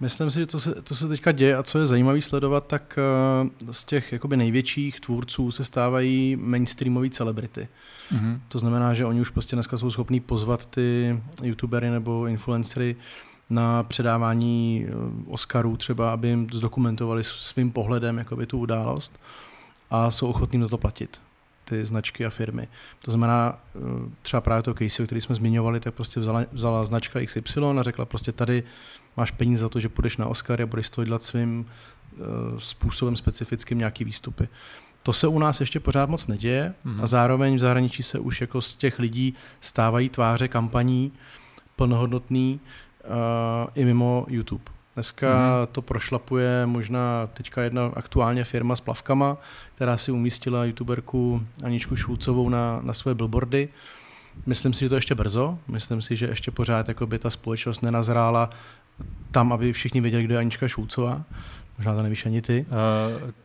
Myslím si, že to se, to se teďka děje a co je zajímavé sledovat, tak eh, z těch jakoby největších tvůrců se stávají mainstreamové celebrity. Mm-hmm. To znamená, že oni už prostě dneska jsou schopní pozvat ty youtubery nebo influencery na předávání eh, Oscarů třeba, aby jim zdokumentovali svým pohledem jakoby tu událost a jsou ochotní za to platit ty značky a firmy. To znamená, eh, třeba právě to case, který jsme zmiňovali, tak prostě vzala, vzala značka XY a řekla prostě tady máš peníze za to, že půjdeš na Oscar a budeš to dělat svým eh, způsobem specifickým nějaký výstupy. To se u nás ještě pořád moc neděje Mhm. a zároveň v zahraničí se už jako z těch lidí stávají tváře kampaní plnohodnotný uh, i mimo YouTube. Dneska to prošlapuje možná teďka jedna aktuálně firma s plavkama, která si umístila youtuberku Aničku Šulcovou na, na své billboardy. Myslím si, že to ještě brzo. Myslím si, že ještě pořád jakoby, ta společnost nenazrála tam, aby všichni věděli, kdo je Anička Šulcová. Možná to nevíš ani ty.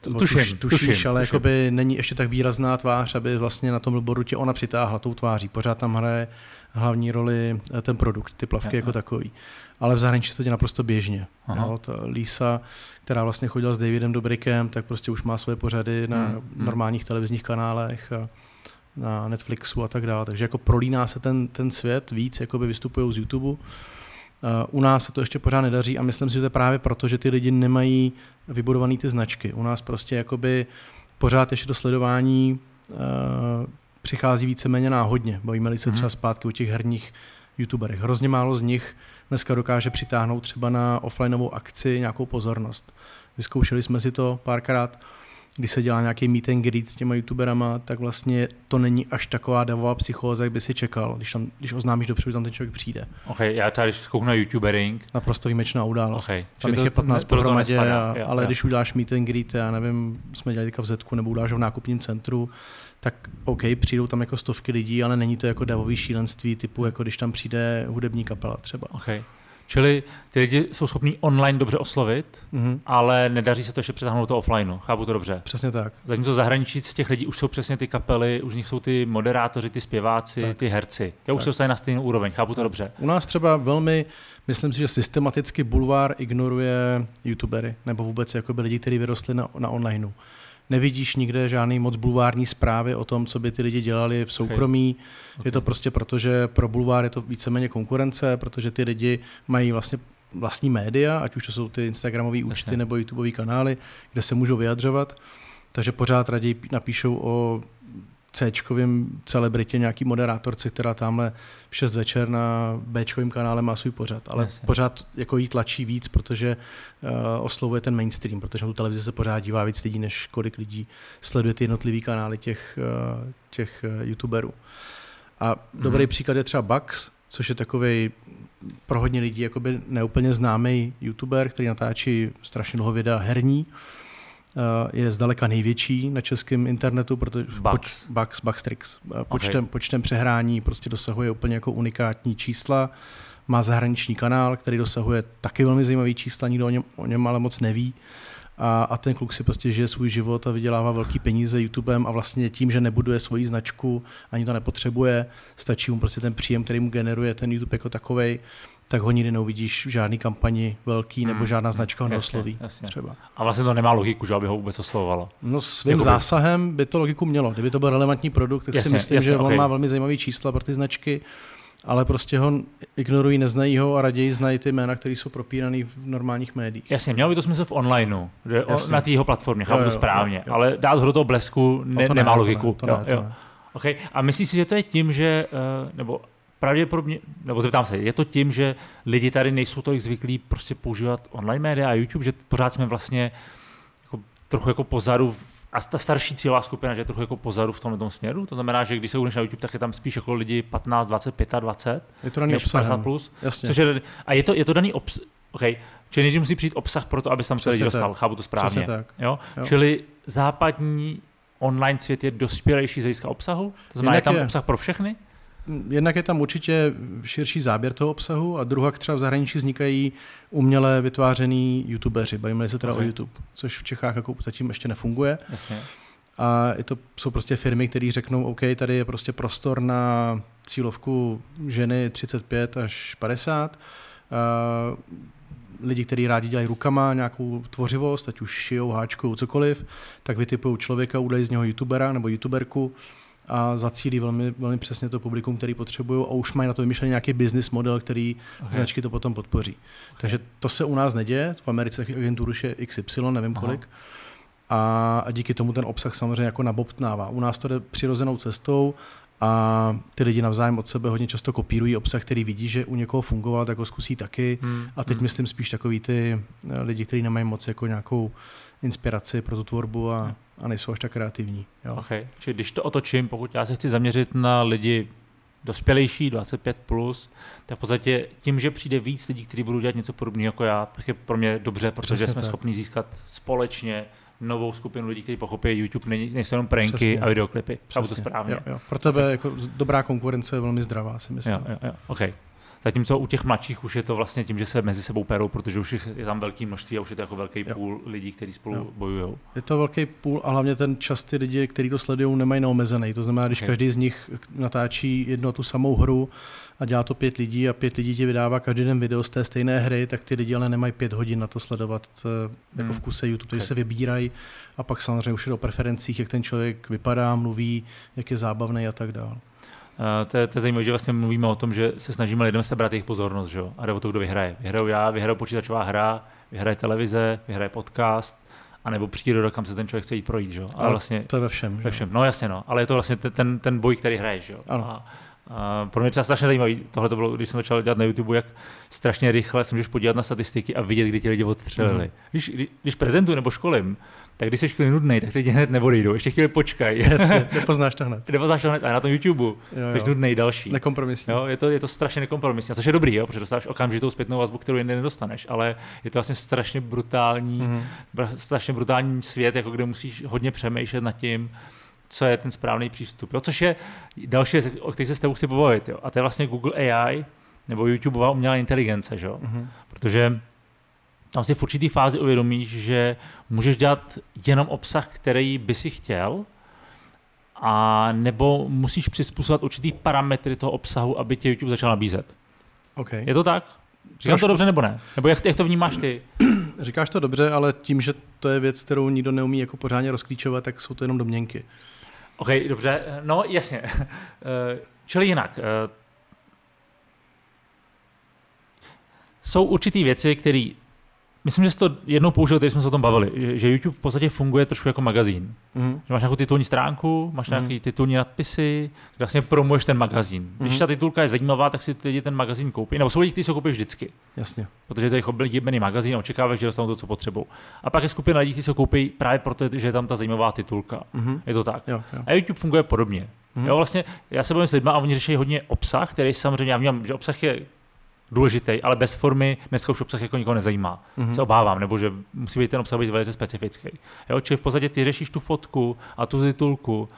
Uh, tuším, tuš, tušíš, tuším, ale tuším. jakoby není ještě tak výrazná tvář, aby vlastně na tom billboardu tě ona přitáhla tou tváří. Pořád tam hraje hlavní roli eh, ten produkt, ty plavky Jo, jako takový. Ale v zahraničí se to děje naprosto běžně. Aha. Jo, ta Lisa, která vlastně chodila s Davidem Dobrikem, tak prostě už má své pořady na Hmm, hmm. normálních televizních kanálech a na Netflixu a tak dále. Takže jako prolíná se ten, ten svět víc, jakoby vystupují z YouTube. Uh, u nás se to ještě pořád nedaří a myslím si, že to je právě proto, že ty lidi nemají vybudované ty značky. U nás prostě jakoby pořád ještě do sledování uh, přichází víceméně náhodně. Bavíme-li se Mhm. třeba zpátky o těch herních youtuberech. Hrozně málo z nich dneska dokáže přitáhnout třeba na offlineovou akci nějakou pozornost. Vyzkoušeli jsme si to párkrát když se dělá nějaký meet and greet s těma youtuberama, tak vlastně to není až taková davová psychóza, jak by si čekal, když, tam, když oznámíš dopředu, že tam ten člověk přijde. OK, já tady kouknu na youtubering. Naprosto výjimečná událost. Okay. Tam jich je 15 pohromadě, ale jo. když uděláš meet and greet, já nevím, jsme dělali teďka v Zetku, nebo uděláš v nákupním centru, tak OK, přijdou tam jako stovky lidí, ale není to jako davový šílenství typu, jako když tam přijde hudební kapela třeba. Okay. Čili ty lidi jsou schopní online dobře oslovit, mm-hmm. ale nedaří se to ještě přetáhnout to offline. Chápu to dobře. Přesně tak. Zatímco zahraničí z těch lidí už jsou přesně ty kapely, už z nich jsou ty moderátoři, ty zpěváci, tak. ty herci. Já už se na stejnou úroveň, chápu tak. to dobře. U nás třeba velmi, myslím si, že systematicky bulvár ignoruje youtubery, nebo vůbec jako by lidi, kteří vyrostli na, na onlineu nevidíš nikde žádný moc bulvární zprávy o tom, co by ty lidi dělali v soukromí. Okay. Okay. Je to prostě proto, že pro bulvár je to víceméně konkurence, protože ty lidi mají vlastně vlastní média, ať už to jsou ty Instagramové účty okay. nebo YouTubeové kanály, kde se můžou vyjadřovat. Takže pořád raději napíšou o c celebritě, nějaký moderátorci, která tamhle v 6 večer na b kanále má svůj pořad. Ale Jasně. pořád jako jí tlačí víc, protože uh, oslovuje ten mainstream, protože na tu televizi se pořád dívá víc lidí, než kolik lidí sleduje ty jednotlivý kanály těch, uh, těch uh, youtuberů. A mm. dobrý příklad je třeba Bugs, což je takový pro hodně lidí jakoby neúplně známý youtuber, který natáčí strašně dlouho videa herní. Uh, je zdaleka největší na českém internetu, protože Bugs. Bugs, Bugstrix. Eh, počtem, okay. počtem přehrání prostě dosahuje úplně jako unikátní čísla. Má zahraniční kanál, který dosahuje taky velmi zajímavý čísla, nikdo o něm, o něm ale moc neví. A, a ten kluk si prostě žije svůj život a vydělává velký peníze YouTubem a vlastně tím, že nebuduje svoji značku, ani to nepotřebuje, stačí mu prostě ten příjem, který mu generuje ten YouTube jako takovej, tak ho nikdy neuvidíš v žádný kampani velký nebo hmm. žádná značka ho neosloví. Třeba. A vlastně to nemá logiku, že aby ho vůbec oslovovalo. No svým Jakoby... zásahem by to logiku mělo. Kdyby to byl relevantní produkt, tak jasně, si myslím, jasně, že okay. on má velmi zajímavý čísla pro ty značky, ale prostě ho ignorují, neznají ho a raději znají ty jména, které jsou propírané v normálních médiích. Jasně, mělo by to smysl v onlineu, na té jeho platformě, chápu to správně, jo, jo. ale dát ho do toho blesku ne, no to nemá ne, logiku. To ne, to ne, to jo, ne. Okay. A myslíš si, že to je tím, že, uh, nebo pravděpodobně, nebo zeptám se, je to tím, že lidi tady nejsou tolik zvyklí prostě používat online média a YouTube, že pořád jsme vlastně jako, trochu jako pozadu a ta starší cílová skupina, že je trochu jako pozadu v tomhle tom směru. To znamená, že když se udeš na YouTube, tak je tam spíš jako lidi 15, 20, 25, je to daný obsahem. plus. Jasně. Což je, a je to, je to daný obsah. Okay. Čili nejdřív musí přijít obsah pro to, aby tam se lidi dostal. Chápu to správně. tak. Jo? Jo. Čili západní online svět je dospělejší z hlediska obsahu? To znamená, je tam je. obsah pro všechny? Jednak je tam určitě širší záběr toho obsahu a druhá třeba v zahraničí vznikají uměle vytvářený youtubeři. Bavíme se teda okay. o YouTube, což v Čechách jako zatím ještě nefunguje. Jasně. A to jsou prostě firmy, které řeknou, OK, tady je prostě prostor na cílovku ženy 35 až 50. Uh, lidi, kteří rádi dělají rukama nějakou tvořivost, ať už šijou, háčkou, cokoliv, tak vytipují člověka, udají z něho youtubera nebo youtuberku, a zacílí velmi, velmi přesně to publikum, který potřebují a už mají na to vymyšlený nějaký business model, který okay. značky to potom podpoří. Okay. Takže to se u nás neděje, v Americe agentů už je XY, nevím Aha. kolik. A, a díky tomu ten obsah samozřejmě jako nabobtnává. U nás to jde přirozenou cestou a ty lidi navzájem od sebe hodně často kopírují obsah, který vidí, že u někoho fungoval, tak ho zkusí taky. Hmm. A teď hmm. myslím spíš takový ty eh, lidi, kteří nemají moc jako nějakou inspiraci pro tu tvorbu a, a nejsou až tak kreativní. Jo. Okay. Čili když to otočím, pokud já se chci zaměřit na lidi dospělejší, 25+, plus, tak v podstatě tím, že přijde víc lidí, kteří budou dělat něco podobného jako já, tak je pro mě dobře, protože Přesně jsme tak. schopni získat společně novou skupinu lidí, kteří pochopí YouTube, nejsou jenom pranky Přesně. a videoklipy. Přesně. to správně. Jo, jo. Pro tebe okay. jako dobrá konkurence je velmi zdravá, si myslím. Jo, jo, jo. Okay. Zatímco u těch mladších už je to vlastně tím, že se mezi sebou perou, protože už je tam velký množství a už je to jako velký jo. půl lidí, kteří spolu bojují. Je to velký půl a hlavně ten čas ty lidi, kteří to sledují, nemají neomezený. To znamená, když okay. každý z nich natáčí jednu tu samou hru a dělá to pět lidí a pět lidí ti vydává každý den video z té stejné hry, tak ty lidi ale nemají pět hodin na to sledovat eh, jako hmm. v kuse YouTube, takže okay. se vybírají a pak samozřejmě už je o preferencích, jak ten člověk vypadá, mluví, jak je zábavný a tak dále. To, je, to je zajímavé, že vlastně mluvíme o tom, že se snažíme lidem sebrat jejich pozornost, že jo? a jde o to, kdo vyhraje. Vyhraju já, vyhraju počítačová hra, vyhraje televize, vyhraje podcast, anebo příroda, kam se ten člověk chce jít projít. Že? Ale, ale vlastně, to je ve všem. Ve všem, no jasně, no. ale je to vlastně ten, ten boj, který hraješ. Že? Ano. A, a pro mě třeba strašně zajímavý, tohle to bylo, když jsem začal dělat na YouTube, jak strašně rychle se můžeš podívat na statistiky a vidět, kdy ti lidi odstřelili. Mm. Když, když prezentuji nebo školím, tak když jsi chvíli nudný, tak teď hned neodejdou, ještě chvíli počkaj. Jasně, nepoznáš to hned. Nepoznáš to hned, a na tom YouTube, jsi nudný další. Nekompromisní. Jo, je, to, je to strašně nekompromisní, což je dobrý, jo, protože dostáváš okamžitou zpětnou vazbu, kterou jinde nedostaneš, ale je to vlastně strašně brutální, mm-hmm. strašně brutální svět, jako kde musíš hodně přemýšlet nad tím, co je ten správný přístup. Jo? Což je další věc, o které se s tebou chci pobavit. Jo? A to je vlastně Google AI nebo YouTubeová umělá inteligence. Že? Mm-hmm. Protože tam si v určitý fázi uvědomíš, že můžeš dělat jenom obsah, který by si chtěl, a nebo musíš přizpůsobit určitý parametry toho obsahu, aby tě YouTube začal nabízet. Okay. Je to tak? Říkám to dobře nebo ne? Nebo jak, jak to vnímáš ty? Říkáš to dobře, ale tím, že to je věc, kterou nikdo neumí jako pořádně rozklíčovat, tak jsou to jenom domněnky. OK, dobře, no jasně. Čili jinak, jsou určitý věci, které Myslím, že jsi to jednou použil, když jsme se o tom bavili, že YouTube v podstatě funguje trošku jako magazín. Mm. Že máš nějakou titulní stránku, máš mm. nějaké titulní nadpisy, vlastně promuješ ten magazín. Když mm. ta titulka je zajímavá, tak si lidi ten magazín koupí. Nebo jsou lidi, kteří se koupí vždycky. Jasně. Protože to je oblíbený magazín a očekáváš, že dostanou to, co potřebují. A pak je skupina lidí, kteří se koupí právě proto, že je tam ta zajímavá titulka. Mm. Je to tak. Jo, jo. A YouTube funguje podobně. Mm. Jo, vlastně já se bavím s lidmi a oni řeší hodně obsah, který samozřejmě, já vnímám, že obsah je důležitý, ale bez formy dneska už obsah jako nikoho nezajímá. Mm-hmm. Se obávám, nebo že musí být ten obsah být velice specifický. Jo? Čili v podstatě ty řešíš tu fotku a tu titulku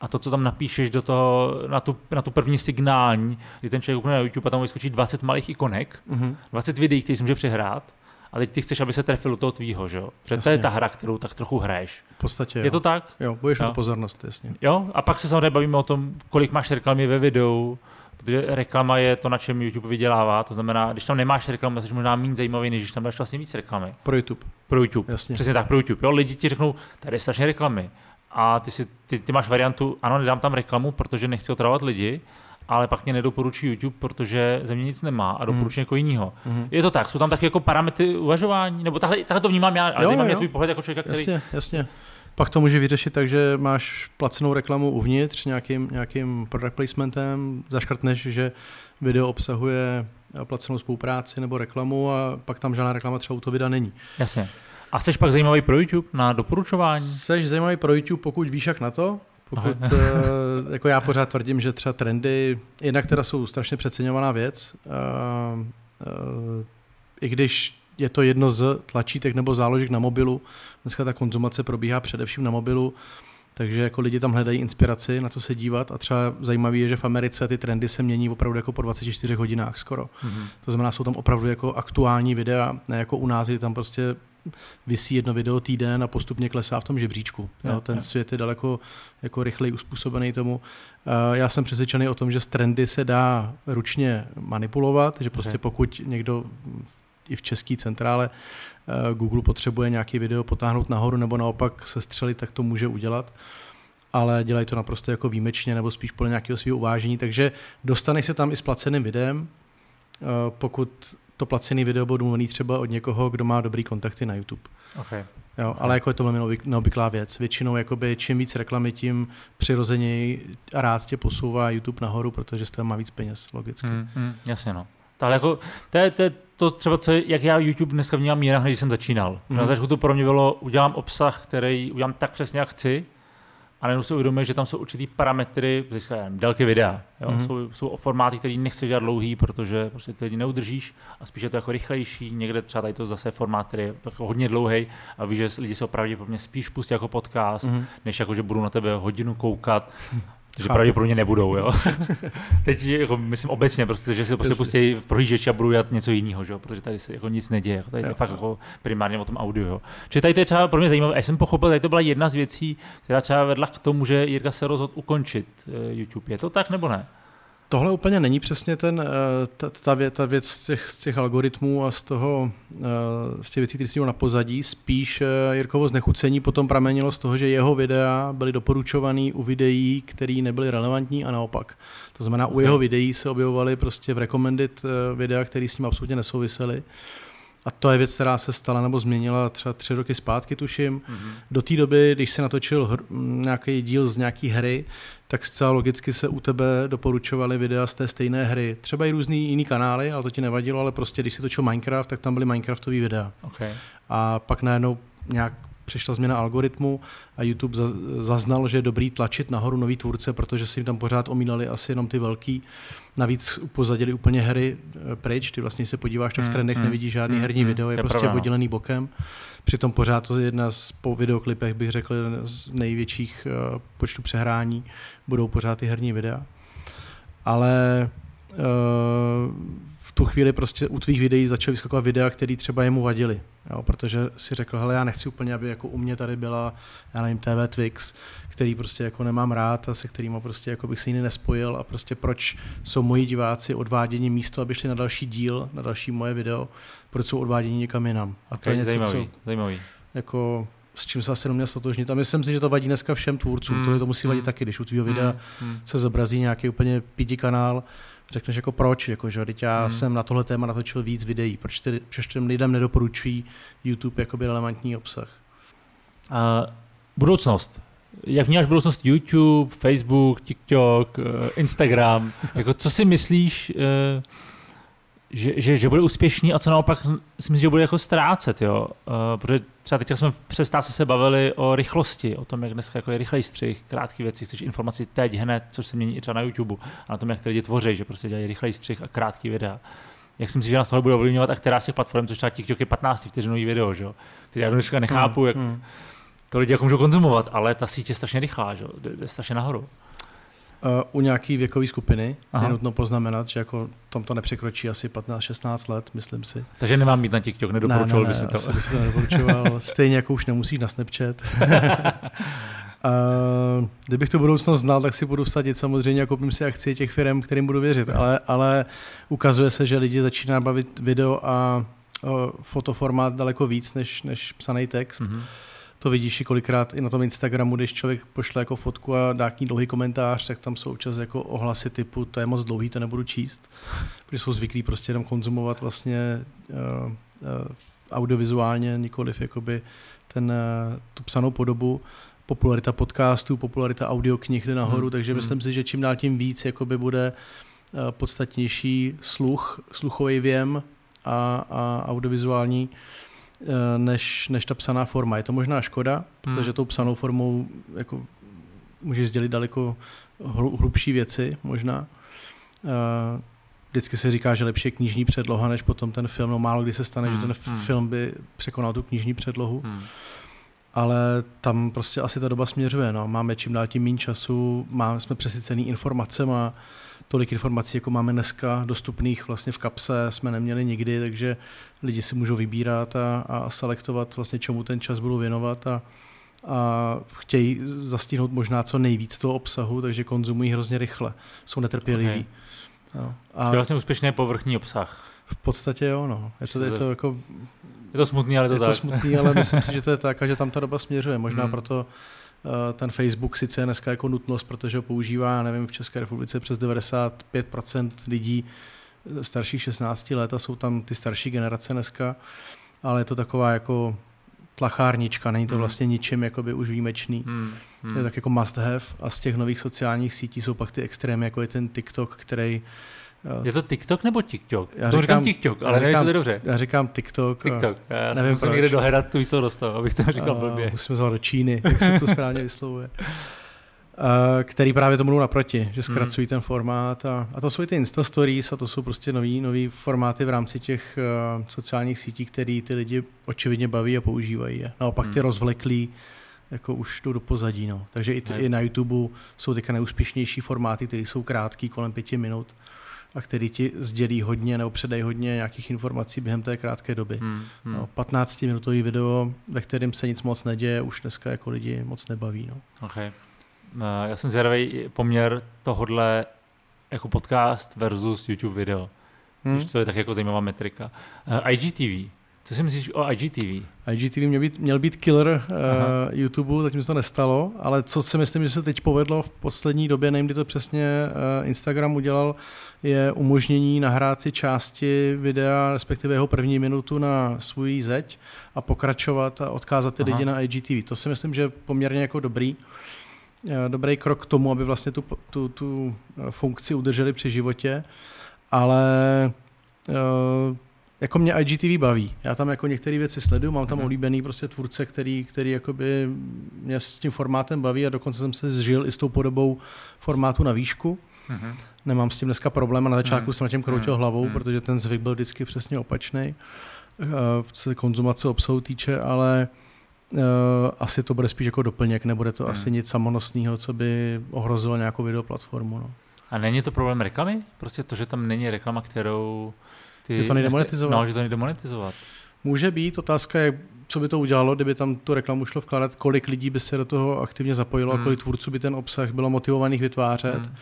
a to, co tam napíšeš do toho, na tu, na tu první signální, kdy ten člověk na YouTube a tam vyskočí 20 malých ikonek, mm-hmm. 20 videí, které si může přehrát, a teď ty chceš, aby se trefil do toho tvýho, že jo? Protože to je ta hra, kterou tak trochu hraješ. V podstatě jo. Je to tak? Jo, budeš o pozornost, jasně. Jo, a pak se samozřejmě bavíme o tom, kolik máš reklamy ve videu, Protože reklama je to, na čem YouTube vydělává. To znamená, když tam nemáš reklamu, jsi možná méně zajímavý, než když tam dáš vlastně víc reklamy. Pro YouTube. Pro YouTube. Jasně. Přesně tak, pro YouTube. Jo, lidi ti řeknou, tady je strašně reklamy. A ty, si, ty, ty máš variantu, ano, nedám tam reklamu, protože nechci otravovat lidi, ale pak mě nedoporučí YouTube, protože ze mě nic nemá a doporučí mm. někoho jiného. Mm. Je to tak, jsou tam taky jako parametry uvažování, nebo takhle, takhle to vnímám já, ale zajímá mě tvůj pohled jako člověka, který... Jasně, jasně. Pak to může vyřešit tak, že máš placenou reklamu uvnitř nějakým, nějakým product placementem, zaškrtneš, že video obsahuje placenou spolupráci nebo reklamu a pak tam žádná reklama třeba u toho videa není. Jasně. A jsi pak zajímavý pro YouTube na doporučování? Jsi zajímavý pro YouTube, pokud víš jak na to. Pokud, uh, jako já pořád tvrdím, že třeba trendy, jednak teda jsou strašně přeceňovaná věc, i když je to jedno z tlačítek nebo záložek na mobilu. Dneska ta konzumace probíhá především na mobilu, takže jako lidi tam hledají inspiraci, na co se dívat a třeba zajímavé je, že v Americe ty trendy se mění opravdu jako po 24 hodinách skoro. Mm-hmm. To znamená, jsou tam opravdu jako aktuální videa, ne jako u nás, kdy tam prostě vysí jedno video týden a postupně klesá v tom žebříčku. Jo, ten svět je daleko jako rychleji uspůsobený tomu. Já jsem přesvědčený o tom, že z trendy se dá ručně manipulovat, že prostě pokud někdo i v české centrále eh, Google potřebuje nějaký video potáhnout nahoru nebo naopak se střelit, tak to může udělat ale dělají to naprosto jako výjimečně nebo spíš podle nějakého svého uvážení, takže dostaneš se tam i s placeným videem, eh, pokud to placený video bude domluvený třeba od někoho, kdo má dobrý kontakty na YouTube. Okay. Jo, okay. Ale jako je to velmi neobvyklá věc. Většinou jakoby, čím víc reklamy, tím přirozeněji a rád tě posouvá YouTube nahoru, protože z toho má víc peněz, logicky. Mm, mm, jasně no. Ale jako, to je, to je to třeba, co, jak já YouTube dneska vnímám jinak, než jsem začínal. Mm. Na mhm. začátku to pro mě bylo, udělám obsah, který udělám tak přesně, jak chci, a najednou si uvědomit, že tam jsou určitý parametry, získá délky videa. Jo? Mm. Jsou, jsou formáty, které nechceš dělat dlouhý, protože prostě ty lidi neudržíš a spíš je to jako rychlejší. Někde třeba tady to zase formát, který je jako hodně dlouhý a víš, že lidi se opravdu mě spíš pustí jako podcast, mm. než jako, že budou na tebe hodinu koukat že pravděpodobně nebudou, jo. Teď jako, myslím obecně, prostě, že si prostě pustí v prohlížeči a budou dělat něco jiného, že? protože tady se jako nic neděje. Jako, tady je fakt jako primárně o tom audio. Jo. Čili tady to je třeba pro mě zajímavé. Já jsem pochopil, tady to byla jedna z věcí, která třeba vedla k tomu, že Jirka se rozhodl ukončit eh, YouTube. Je to tak nebo ne? Tohle úplně není přesně ten, eh, ta, ta, věc, ta věc z těch, z těch algoritmů a z, toho, eh, z těch věcí, které jsou na pozadí. Spíš eh, Jirkovo znechucení potom pramenilo z toho, že jeho videa byly doporučované u videí, které nebyly relevantní a naopak. To znamená, u jeho videí se objevovaly prostě v recommended videa, které s ním absolutně nesouvisely. A to je věc, která se stala nebo změnila třeba tři roky zpátky, tuším. Mm-hmm. Do té doby, když se natočil hr, nějaký díl z nějaké hry, tak zcela logicky se u tebe doporučovaly videa z té stejné hry. Třeba i různý jiný kanály, ale to ti nevadilo, ale prostě když si točil Minecraft, tak tam byly Minecraftové videa. Okay. A pak najednou nějak přišla změna algoritmu a YouTube zaznal, že je dobrý tlačit nahoru nový tvůrce, protože si jim tam pořád omínali asi jenom ty velký. Navíc upozadili úplně hry eh, pryč, ty vlastně se podíváš, tak v hmm, trendech hmm, nevidíš žádný hmm, herní hmm, video, je, je prostě pravda, no. oddělený bokem. Přitom pořád to je jedna z po videoklipech, bych řekl, z největších uh, počtu přehrání, budou pořád ty herní videa. Ale uh, tu chvíli prostě u tvých videí začaly vyskakovat videa, které třeba jemu vadily. Jo, protože si řekl, hele, já nechci úplně, aby jako u mě tady byla, já nevím, TV Twix, který prostě jako nemám rád a se kterým prostě jako bych se jiný nespojil a prostě proč jsou moji diváci odváděni místo, aby šli na další díl, na další moje video, proč jsou odváděni někam jinam. A to okay, je něco, zajímavý, co, zajímavý. Jako, s čím se asi neměl stotožnit. A myslím si, že to vadí dneska všem tvůrcům. Mm, to, to musí vadit mm, taky, když u tvého videa mm, se zobrazí nějaký úplně pidi kanál, řekneš jako proč, jako že teď já hmm. jsem na tohle téma natočil víc videí, proč, ty, proč těm lidem nedoporučují YouTube jako by relevantní obsah? Uh, budoucnost. Jak vnímáš budoucnost YouTube, Facebook, TikTok, eh, Instagram? jako co si myslíš, uh, že, že, že bude úspěšný a co naopak si myslím, že bude jako ztrácet, jo. Uh, protože třeba teď jsme v přestávce se bavili o rychlosti, o tom, jak dneska jako je rychlej střih, krátké věci, chceš informaci teď, hned, což se mění i třeba na YouTube, a na tom, jak ty lidi tvoří, že prostě dělají rychlej střih a krátký videa. Jak si myslíš, že nás tohle bude ovlivňovat a která z těch platform, což třeba TikTok je 15 vteřinový video, že? který já dneska nechápu, hmm, jak hmm. to lidi jako můžou konzumovat, ale ta síť je strašně rychlá, že? jde, jde strašně nahoru. Uh, u nějaké věkové skupiny Aha. je nutno poznamenat, že jako tom to nepřekročí asi 15-16 let, myslím si. Takže nemám mít na TikTok, nedoporučoval ne, ne, ne, bys to. bych to nedoporučoval. Stejně jako už nemusíš na Snapchat. Uh, kdybych tu budoucnost znal, tak si budu vsadit samozřejmě a koupím si akcie těch firm, kterým budu věřit, ale, ale ukazuje se, že lidi začíná bavit video a uh, fotoformát daleko víc než, než psaný text. Mm-hmm to vidíš i kolikrát i na tom Instagramu, když člověk pošle jako fotku a dá k ní dlouhý komentář, tak tam jsou občas jako ohlasy typu, to je moc dlouhý, to nebudu číst, protože jsou zvyklí prostě jenom konzumovat vlastně uh, uh, audiovizuálně, nikoliv jakoby ten, uh, tu psanou podobu popularita podcastů, popularita audioknih jde nahoru, hmm. takže hmm. myslím si, že čím dál tím víc jakoby bude podstatnější sluch, sluchový věm a, a audiovizuální než, než ta psaná forma. Je to možná škoda, hmm. protože tou psanou formou jako můžeš sdělit daleko hlubší věci možná. Eh, vždycky se říká, že lepší je knižní předloha, než potom ten film. No málo kdy se stane, hmm. že ten hmm. film by překonal tu knižní předlohu. Hmm. Ale tam prostě asi ta doba směřuje. No. Máme čím dál tím méně času, máme, jsme přesycený informacemi, tolik informací, jako máme dneska dostupných vlastně v kapse, jsme neměli nikdy, takže lidi si můžou vybírat a, a selektovat vlastně čemu ten čas budou věnovat a, a chtějí zastihnout možná co nejvíc toho obsahu, takže konzumují hrozně rychle, jsou netrpěliví. Okay. No. A je vlastně úspěšný povrchní obsah. V podstatě jo, no. Je to, je to jako... Je to smutný, ale to je tak. to smutný, ale myslím si, že to je tak a že tam ta doba směřuje. Možná hmm. proto ten Facebook sice je dneska jako nutnost, protože ho používá, nevím, v České republice přes 95% lidí eh, starších 16 let a jsou tam ty starší generace dneska, ale je to taková jako tlachárnička, není to hmm. vlastně ničím jakoby už výjimečný. Hmm. Hmm. Je tak jako must have a z těch nových sociálních sítí jsou pak ty extrémy, jako je ten TikTok, který je to TikTok nebo TikTok? Já to říkám, TikTok, ale nevím, jestli to dobře. Já říkám TikTok. TikTok. Já nevím musím někde dohledat tu výslednost, abych to říkal blbě. Musíme zvolat do Číny, jak se to správně vyslovuje. Uh, který právě tomu naproti, že hmm. zkracují mm. ten formát a, a to jsou i ty Insta Stories a to jsou prostě nový, nový formáty v rámci těch uh, sociálních sítí, které ty lidi očividně baví a používají. A naopak ty hmm. rozvleklí jako už jdou do pozadí. No. Takže i, t- i na YouTube jsou teďka neúspěšnější formáty, které jsou krátký, kolem pěti minut a který ti sdělí hodně nebo předají hodně nějakých informací během té krátké doby. Hmm, hmm. No, 15-minutový video, ve kterém se nic moc neděje, už dneska jako lidi moc nebaví. No. Okay. Eh, já jsem zvědavý poměr tohodle jako podcast versus YouTube video. Hmm. To je tak jako zajímavá metrika. Uh, IGTV, co si myslíš o IGTV? IGTV měl být, měl být killer uh, YouTube, zatím se to nestalo, ale co si myslím, že se teď povedlo v poslední době, nevím, kdy to přesně uh, Instagram udělal, je umožnění nahrát si části videa, respektive jeho první minutu na svůj zeď a pokračovat a odkázat ty Aha. lidi na IGTV. To si myslím, že je poměrně jako dobrý, uh, dobrý krok k tomu, aby vlastně tu, tu, tu funkci udrželi při životě, ale uh, jako mě IGTV baví. Já tam jako některé věci sleduju, mám tam Mhm. oblíbený prostě tvůrce, který, který jakoby mě s tím formátem baví a dokonce jsem se zžil i s tou podobou formátu na výšku. Mhm. Nemám s tím dneska problém a na začátku Mhm. jsem na tím kroutil Mhm. hlavou, Mhm. protože ten zvyk byl vždycky přesně opačný, co se konzumace obsahu týče, ale uh, asi to bude spíš jako doplněk, nebude to Mhm. asi nic samonosného, co by ohrozilo nějakou videoplatformu. No. A není to problém reklamy? Prostě to, že tam není reklama, kterou ty... Že to nejde monetizovat? No, že to nejde monetizovat. Může být, otázka je, co by to udělalo, kdyby tam tu reklamu šlo vkládat, kolik lidí by se do toho aktivně zapojilo Hmm. a kolik tvůrců by ten obsah bylo motivovaných vytvářet. Hmm.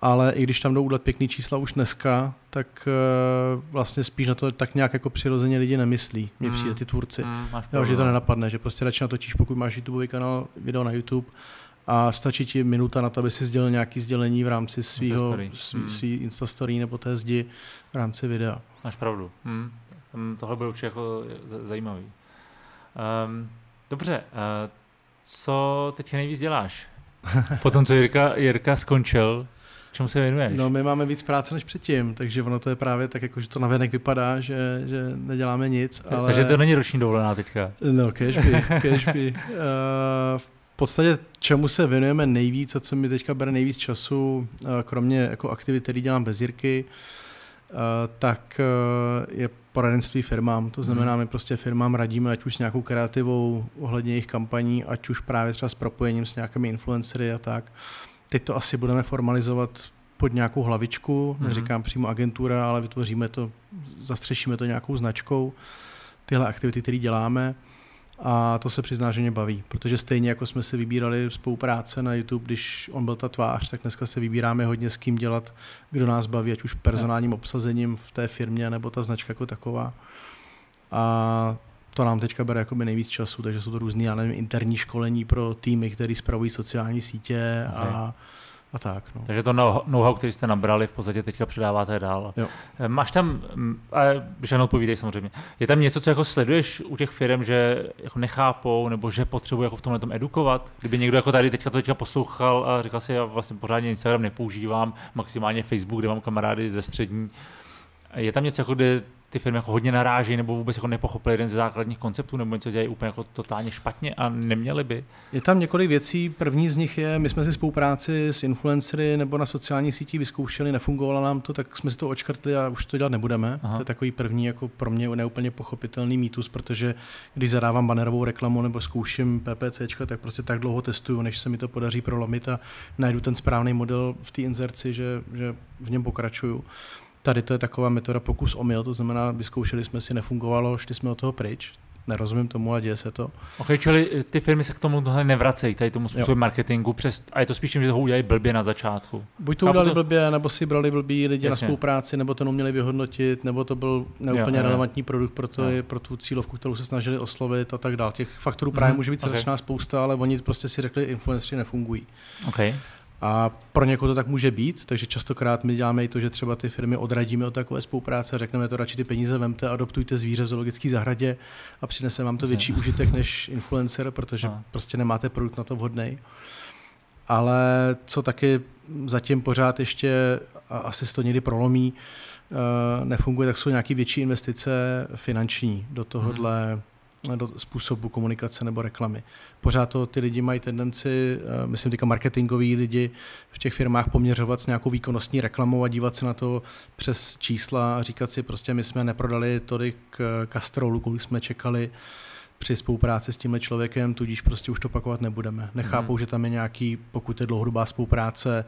Ale i když tam jdou udělat pěkný čísla už dneska, tak uh, vlastně spíš na to tak nějak jako přirozeně lidi nemyslí. Mně Hmm. přijde ty tvůrci. Hmm, máš Jo, že to no. nenapadne, že prostě radši natočíš, pokud máš YouTubeový kanál, video na YouTube a stačí ti minuta na to, aby si sdělil nějaký sdělení v rámci svého Instastory. svý, Hmm. svý Instastory nebo té zdi v rámci videa. Máš pravdu. Hmm. Tohle bude určitě jako zajímavý. Um, dobře, uh, co teď nejvíc děláš? Potom, co Jirka, Jirka skončil, čemu se věnuješ? No, my máme víc práce než předtím, takže ono to je právě tak, jako, že to navenek vypadá, že, že neděláme nic, ale... Takže to není roční dovolená teďka. No, cashby, cashby. Uh, v podstatě, čemu se věnujeme nejvíc a co mi teďka bere nejvíc času, uh, kromě jako aktivit, které dělám bez Jirky, uh, tak uh, je poradenství firmám. To znamená, my prostě firmám radíme, ať už s nějakou kreativou ohledně jejich kampaní, ať už právě třeba s propojením s nějakými influencery a tak. Teď to asi budeme formalizovat pod nějakou hlavičku, Mhm. neříkám přímo agentura, ale vytvoříme to, zastřešíme to nějakou značkou, tyhle aktivity, které děláme. A to se přizná, že mě baví, protože stejně jako jsme si vybírali spolupráce na YouTube, když on byl ta tvář, tak dneska se vybíráme hodně s kým dělat, kdo nás baví, ať už personálním obsazením v té firmě, nebo ta značka jako taková. A to nám teďka bere jakoby nejvíc času, takže jsou to různý, já nevím, interní školení pro týmy, které spravují sociální sítě Okay. a, a tak. No. Takže to know- know-how, který jste nabrali, v podstatě teďka předáváte dál. Jo. Eh, Máš tam, mm, a když odpovídej samozřejmě, je tam něco, co jako sleduješ u těch firm, že jako nechápou, nebo že potřebují jako v tomhle tom edukovat? Kdyby někdo jako tady teďka to teďka poslouchal a říkal si, já vlastně pořádně Instagram nepoužívám, maximálně Facebook, kde mám kamarády ze střední. Je tam něco, jako, kde ty firmy jako hodně narážejí nebo vůbec jako nepochopili jeden ze základních konceptů nebo něco dělají úplně jako totálně špatně a neměli by? Je tam několik věcí. První z nich je, my jsme si spolupráci s influencery nebo na sociálních sítích vyzkoušeli, nefungovalo nám to, tak jsme si to očkrtli a už to dělat nebudeme. Aha. To je takový první jako pro mě neúplně pochopitelný mýtus, protože když zadávám bannerovou reklamu nebo zkouším PPCčko, tak prostě tak dlouho testuju, než se mi to podaří prolomit a najdu ten správný model v té inzerci, že, že v něm pokračuju. Tady to je taková metoda pokus omyl, to znamená, vyzkoušeli jsme si, nefungovalo, šli jsme od toho pryč. Nerozumím tomu a děje se to. Ok, čili eh, ty firmy se k tomu tohle nevracejí, tady tomu způsobu marketingu, přes, a je to spíš tím, že toho udělají blbě na začátku. Buď to Chápu udělali to. blbě, nebo si brali blbý lidi Jasně. na spolupráci, nebo to neuměli vyhodnotit, nebo to byl neúplně Jo, jo, jo. relevantní produkt pro, to, Jo. pro tu cílovku, kterou se snažili oslovit a tak dále. Těch faktorů právě Mhm, může být ok. strašná spousta, ale oni prostě si řekli, influenceri nefungují. OK. A pro někoho to tak může být, takže častokrát my děláme i to, že třeba ty firmy odradíme od takové spolupráce a řekneme to radši ty peníze vemte, adoptujte zvíře v zoologické zahradě a přinese vám to větší užitek než influencer, protože Aha. prostě nemáte produkt na to vhodný. Ale co taky zatím pořád ještě, a asi se to někdy prolomí, eh, nefunguje, tak jsou nějaké větší investice finanční do tohohle do způsobu komunikace nebo reklamy. Pořád to ty lidi mají tendenci, eh, myslím teďka marketingoví lidi v těch firmách poměřovat s nějakou výkonnostní reklamou a dívat se na to přes čísla a říkat si prostě my jsme neprodali tolik eh, kastrolů, kolik jsme čekali při spolupráci s tímhle člověkem, tudíž prostě už to opakovat nebudeme. Nechápou, Mhm. že tam je nějaký, pokud je dlouhodobá spolupráce,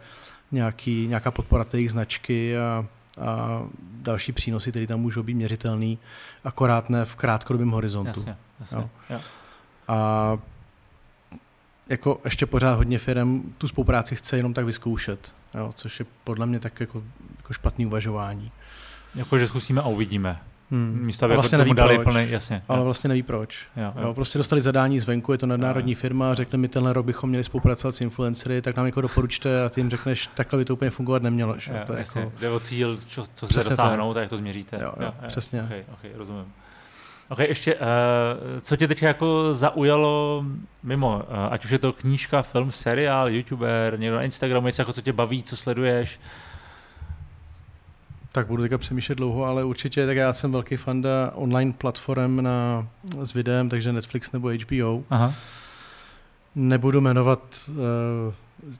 nějaký, nějaká podpora té jejich značky a, a další přínosy, které tam můžou být měřitelný, akorát ne v krátkodobém horizontu. Jasně, jasně. Jo. Jo. A jako ještě pořád hodně firm tu spolupráci chce jenom tak vyzkoušet, jo, což je podle mě tak jako, jako špatný uvažování. Jako, že zkusíme a uvidíme. Hmm. Místo, aby A jako vlastně tomu neví dali proč. plný, jasně. Ale jo. vlastně neví proč. Jo, Jo, jo. prostě dostali zadání zvenku, je to nadnárodní firma a řekli mi tenhle rok bychom měli spolupracovat s influencery, tak nám jako doporučte a ty jim řekneš, takhle by to úplně fungovat nemělo. Že? Jo, to je jasně. jako, Jde o cíl, čo, co se dosáhnout, tak jak to změříte. Jo, jo, přesně. Okay, okay, rozumím. Ok, ještě, uh, co tě teď jako zaujalo mimo, uh, ať už je to knížka, film, seriál, youtuber, někdo na Instagramu, něco jako co tě baví, co sleduješ? Tak budu teďka přemýšlet dlouho, ale určitě, tak já jsem velký fanda online platform na, s videem, takže Netflix nebo HBO. Aha. Nebudu jmenovat uh,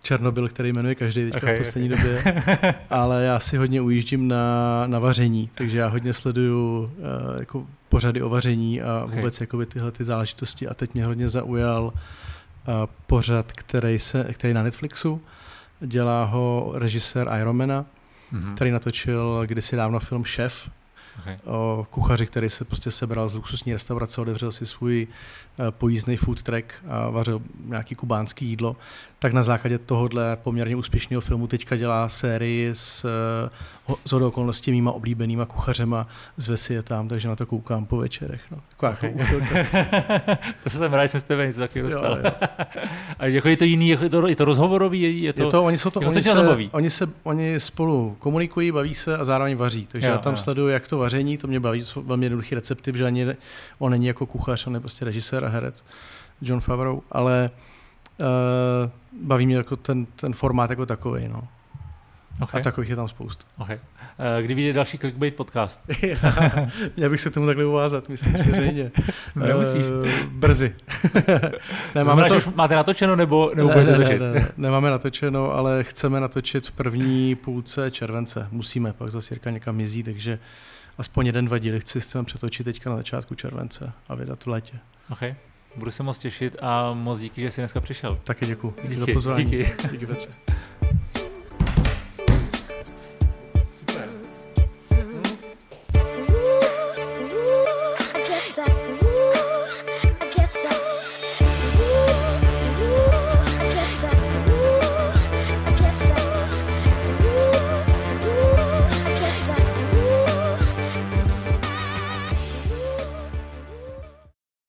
Černobyl, který jmenuje každý teďka okay, v poslední okay. době, ale já si hodně ujíždím na, na vaření, takže já hodně sleduju uh, jako pořady o vaření a okay. vůbec jakoby tyhle ty záležitosti a teď mě hodně zaujal uh, pořad, který, se, který na Netflixu, dělá ho režisér Ironmana, mm-hmm. který natočil kdysi dávno film Chef, okay. kuchaři, který se prostě sebral z luxusní restaurace, otevřel si svůj eh, pojízdný food truck a vařil nějaký kubánský jídlo, tak na základě tohohle poměrně úspěšného filmu teďka dělá sérii s, eh, s okolností mýma oblíbenýma kuchařema, zve si je tam, takže na to koukám po večerech. No. okay. to jsem rád, jsem z tebe něco takového dostal. Jo, jo. a jako je to jiný, je to, je to rozhovorový? Je to, je to, oni, jsou to, jako oni, se, oni, se, oni spolu komunikují, baví se a zároveň vaří. Takže jo, já tam jo. sleduju, jak to vaření, to mě baví, jsou velmi jednoduché recepty, protože ani on není jako kuchař, on je prostě režisér a herec, John Favreau, ale uh, baví mě jako ten, ten formát jako takový. No. Okay. A takových je tam spoustu. Okay. Uh, kdy vyjde další Clickbait podcast? Měl bych se tomu takhle uvázat, myslím, že veřejně. Nemusíš. Uh, brzy. ne, máme to... máte natočeno nebo, nebo ne, ne, ne, ne, ne, nemáme natočeno, ale chceme natočit v první půlce července. Musíme, pak zase Jirka někam mizí, takže aspoň jeden, dva díly chci s přetočit teďka na začátku července a vydat v létě. Okay. Budu se moc těšit a moc díky, že jsi dneska přišel. Taky děkuji. Díky, díky za pozvání. Díky. díky Petře.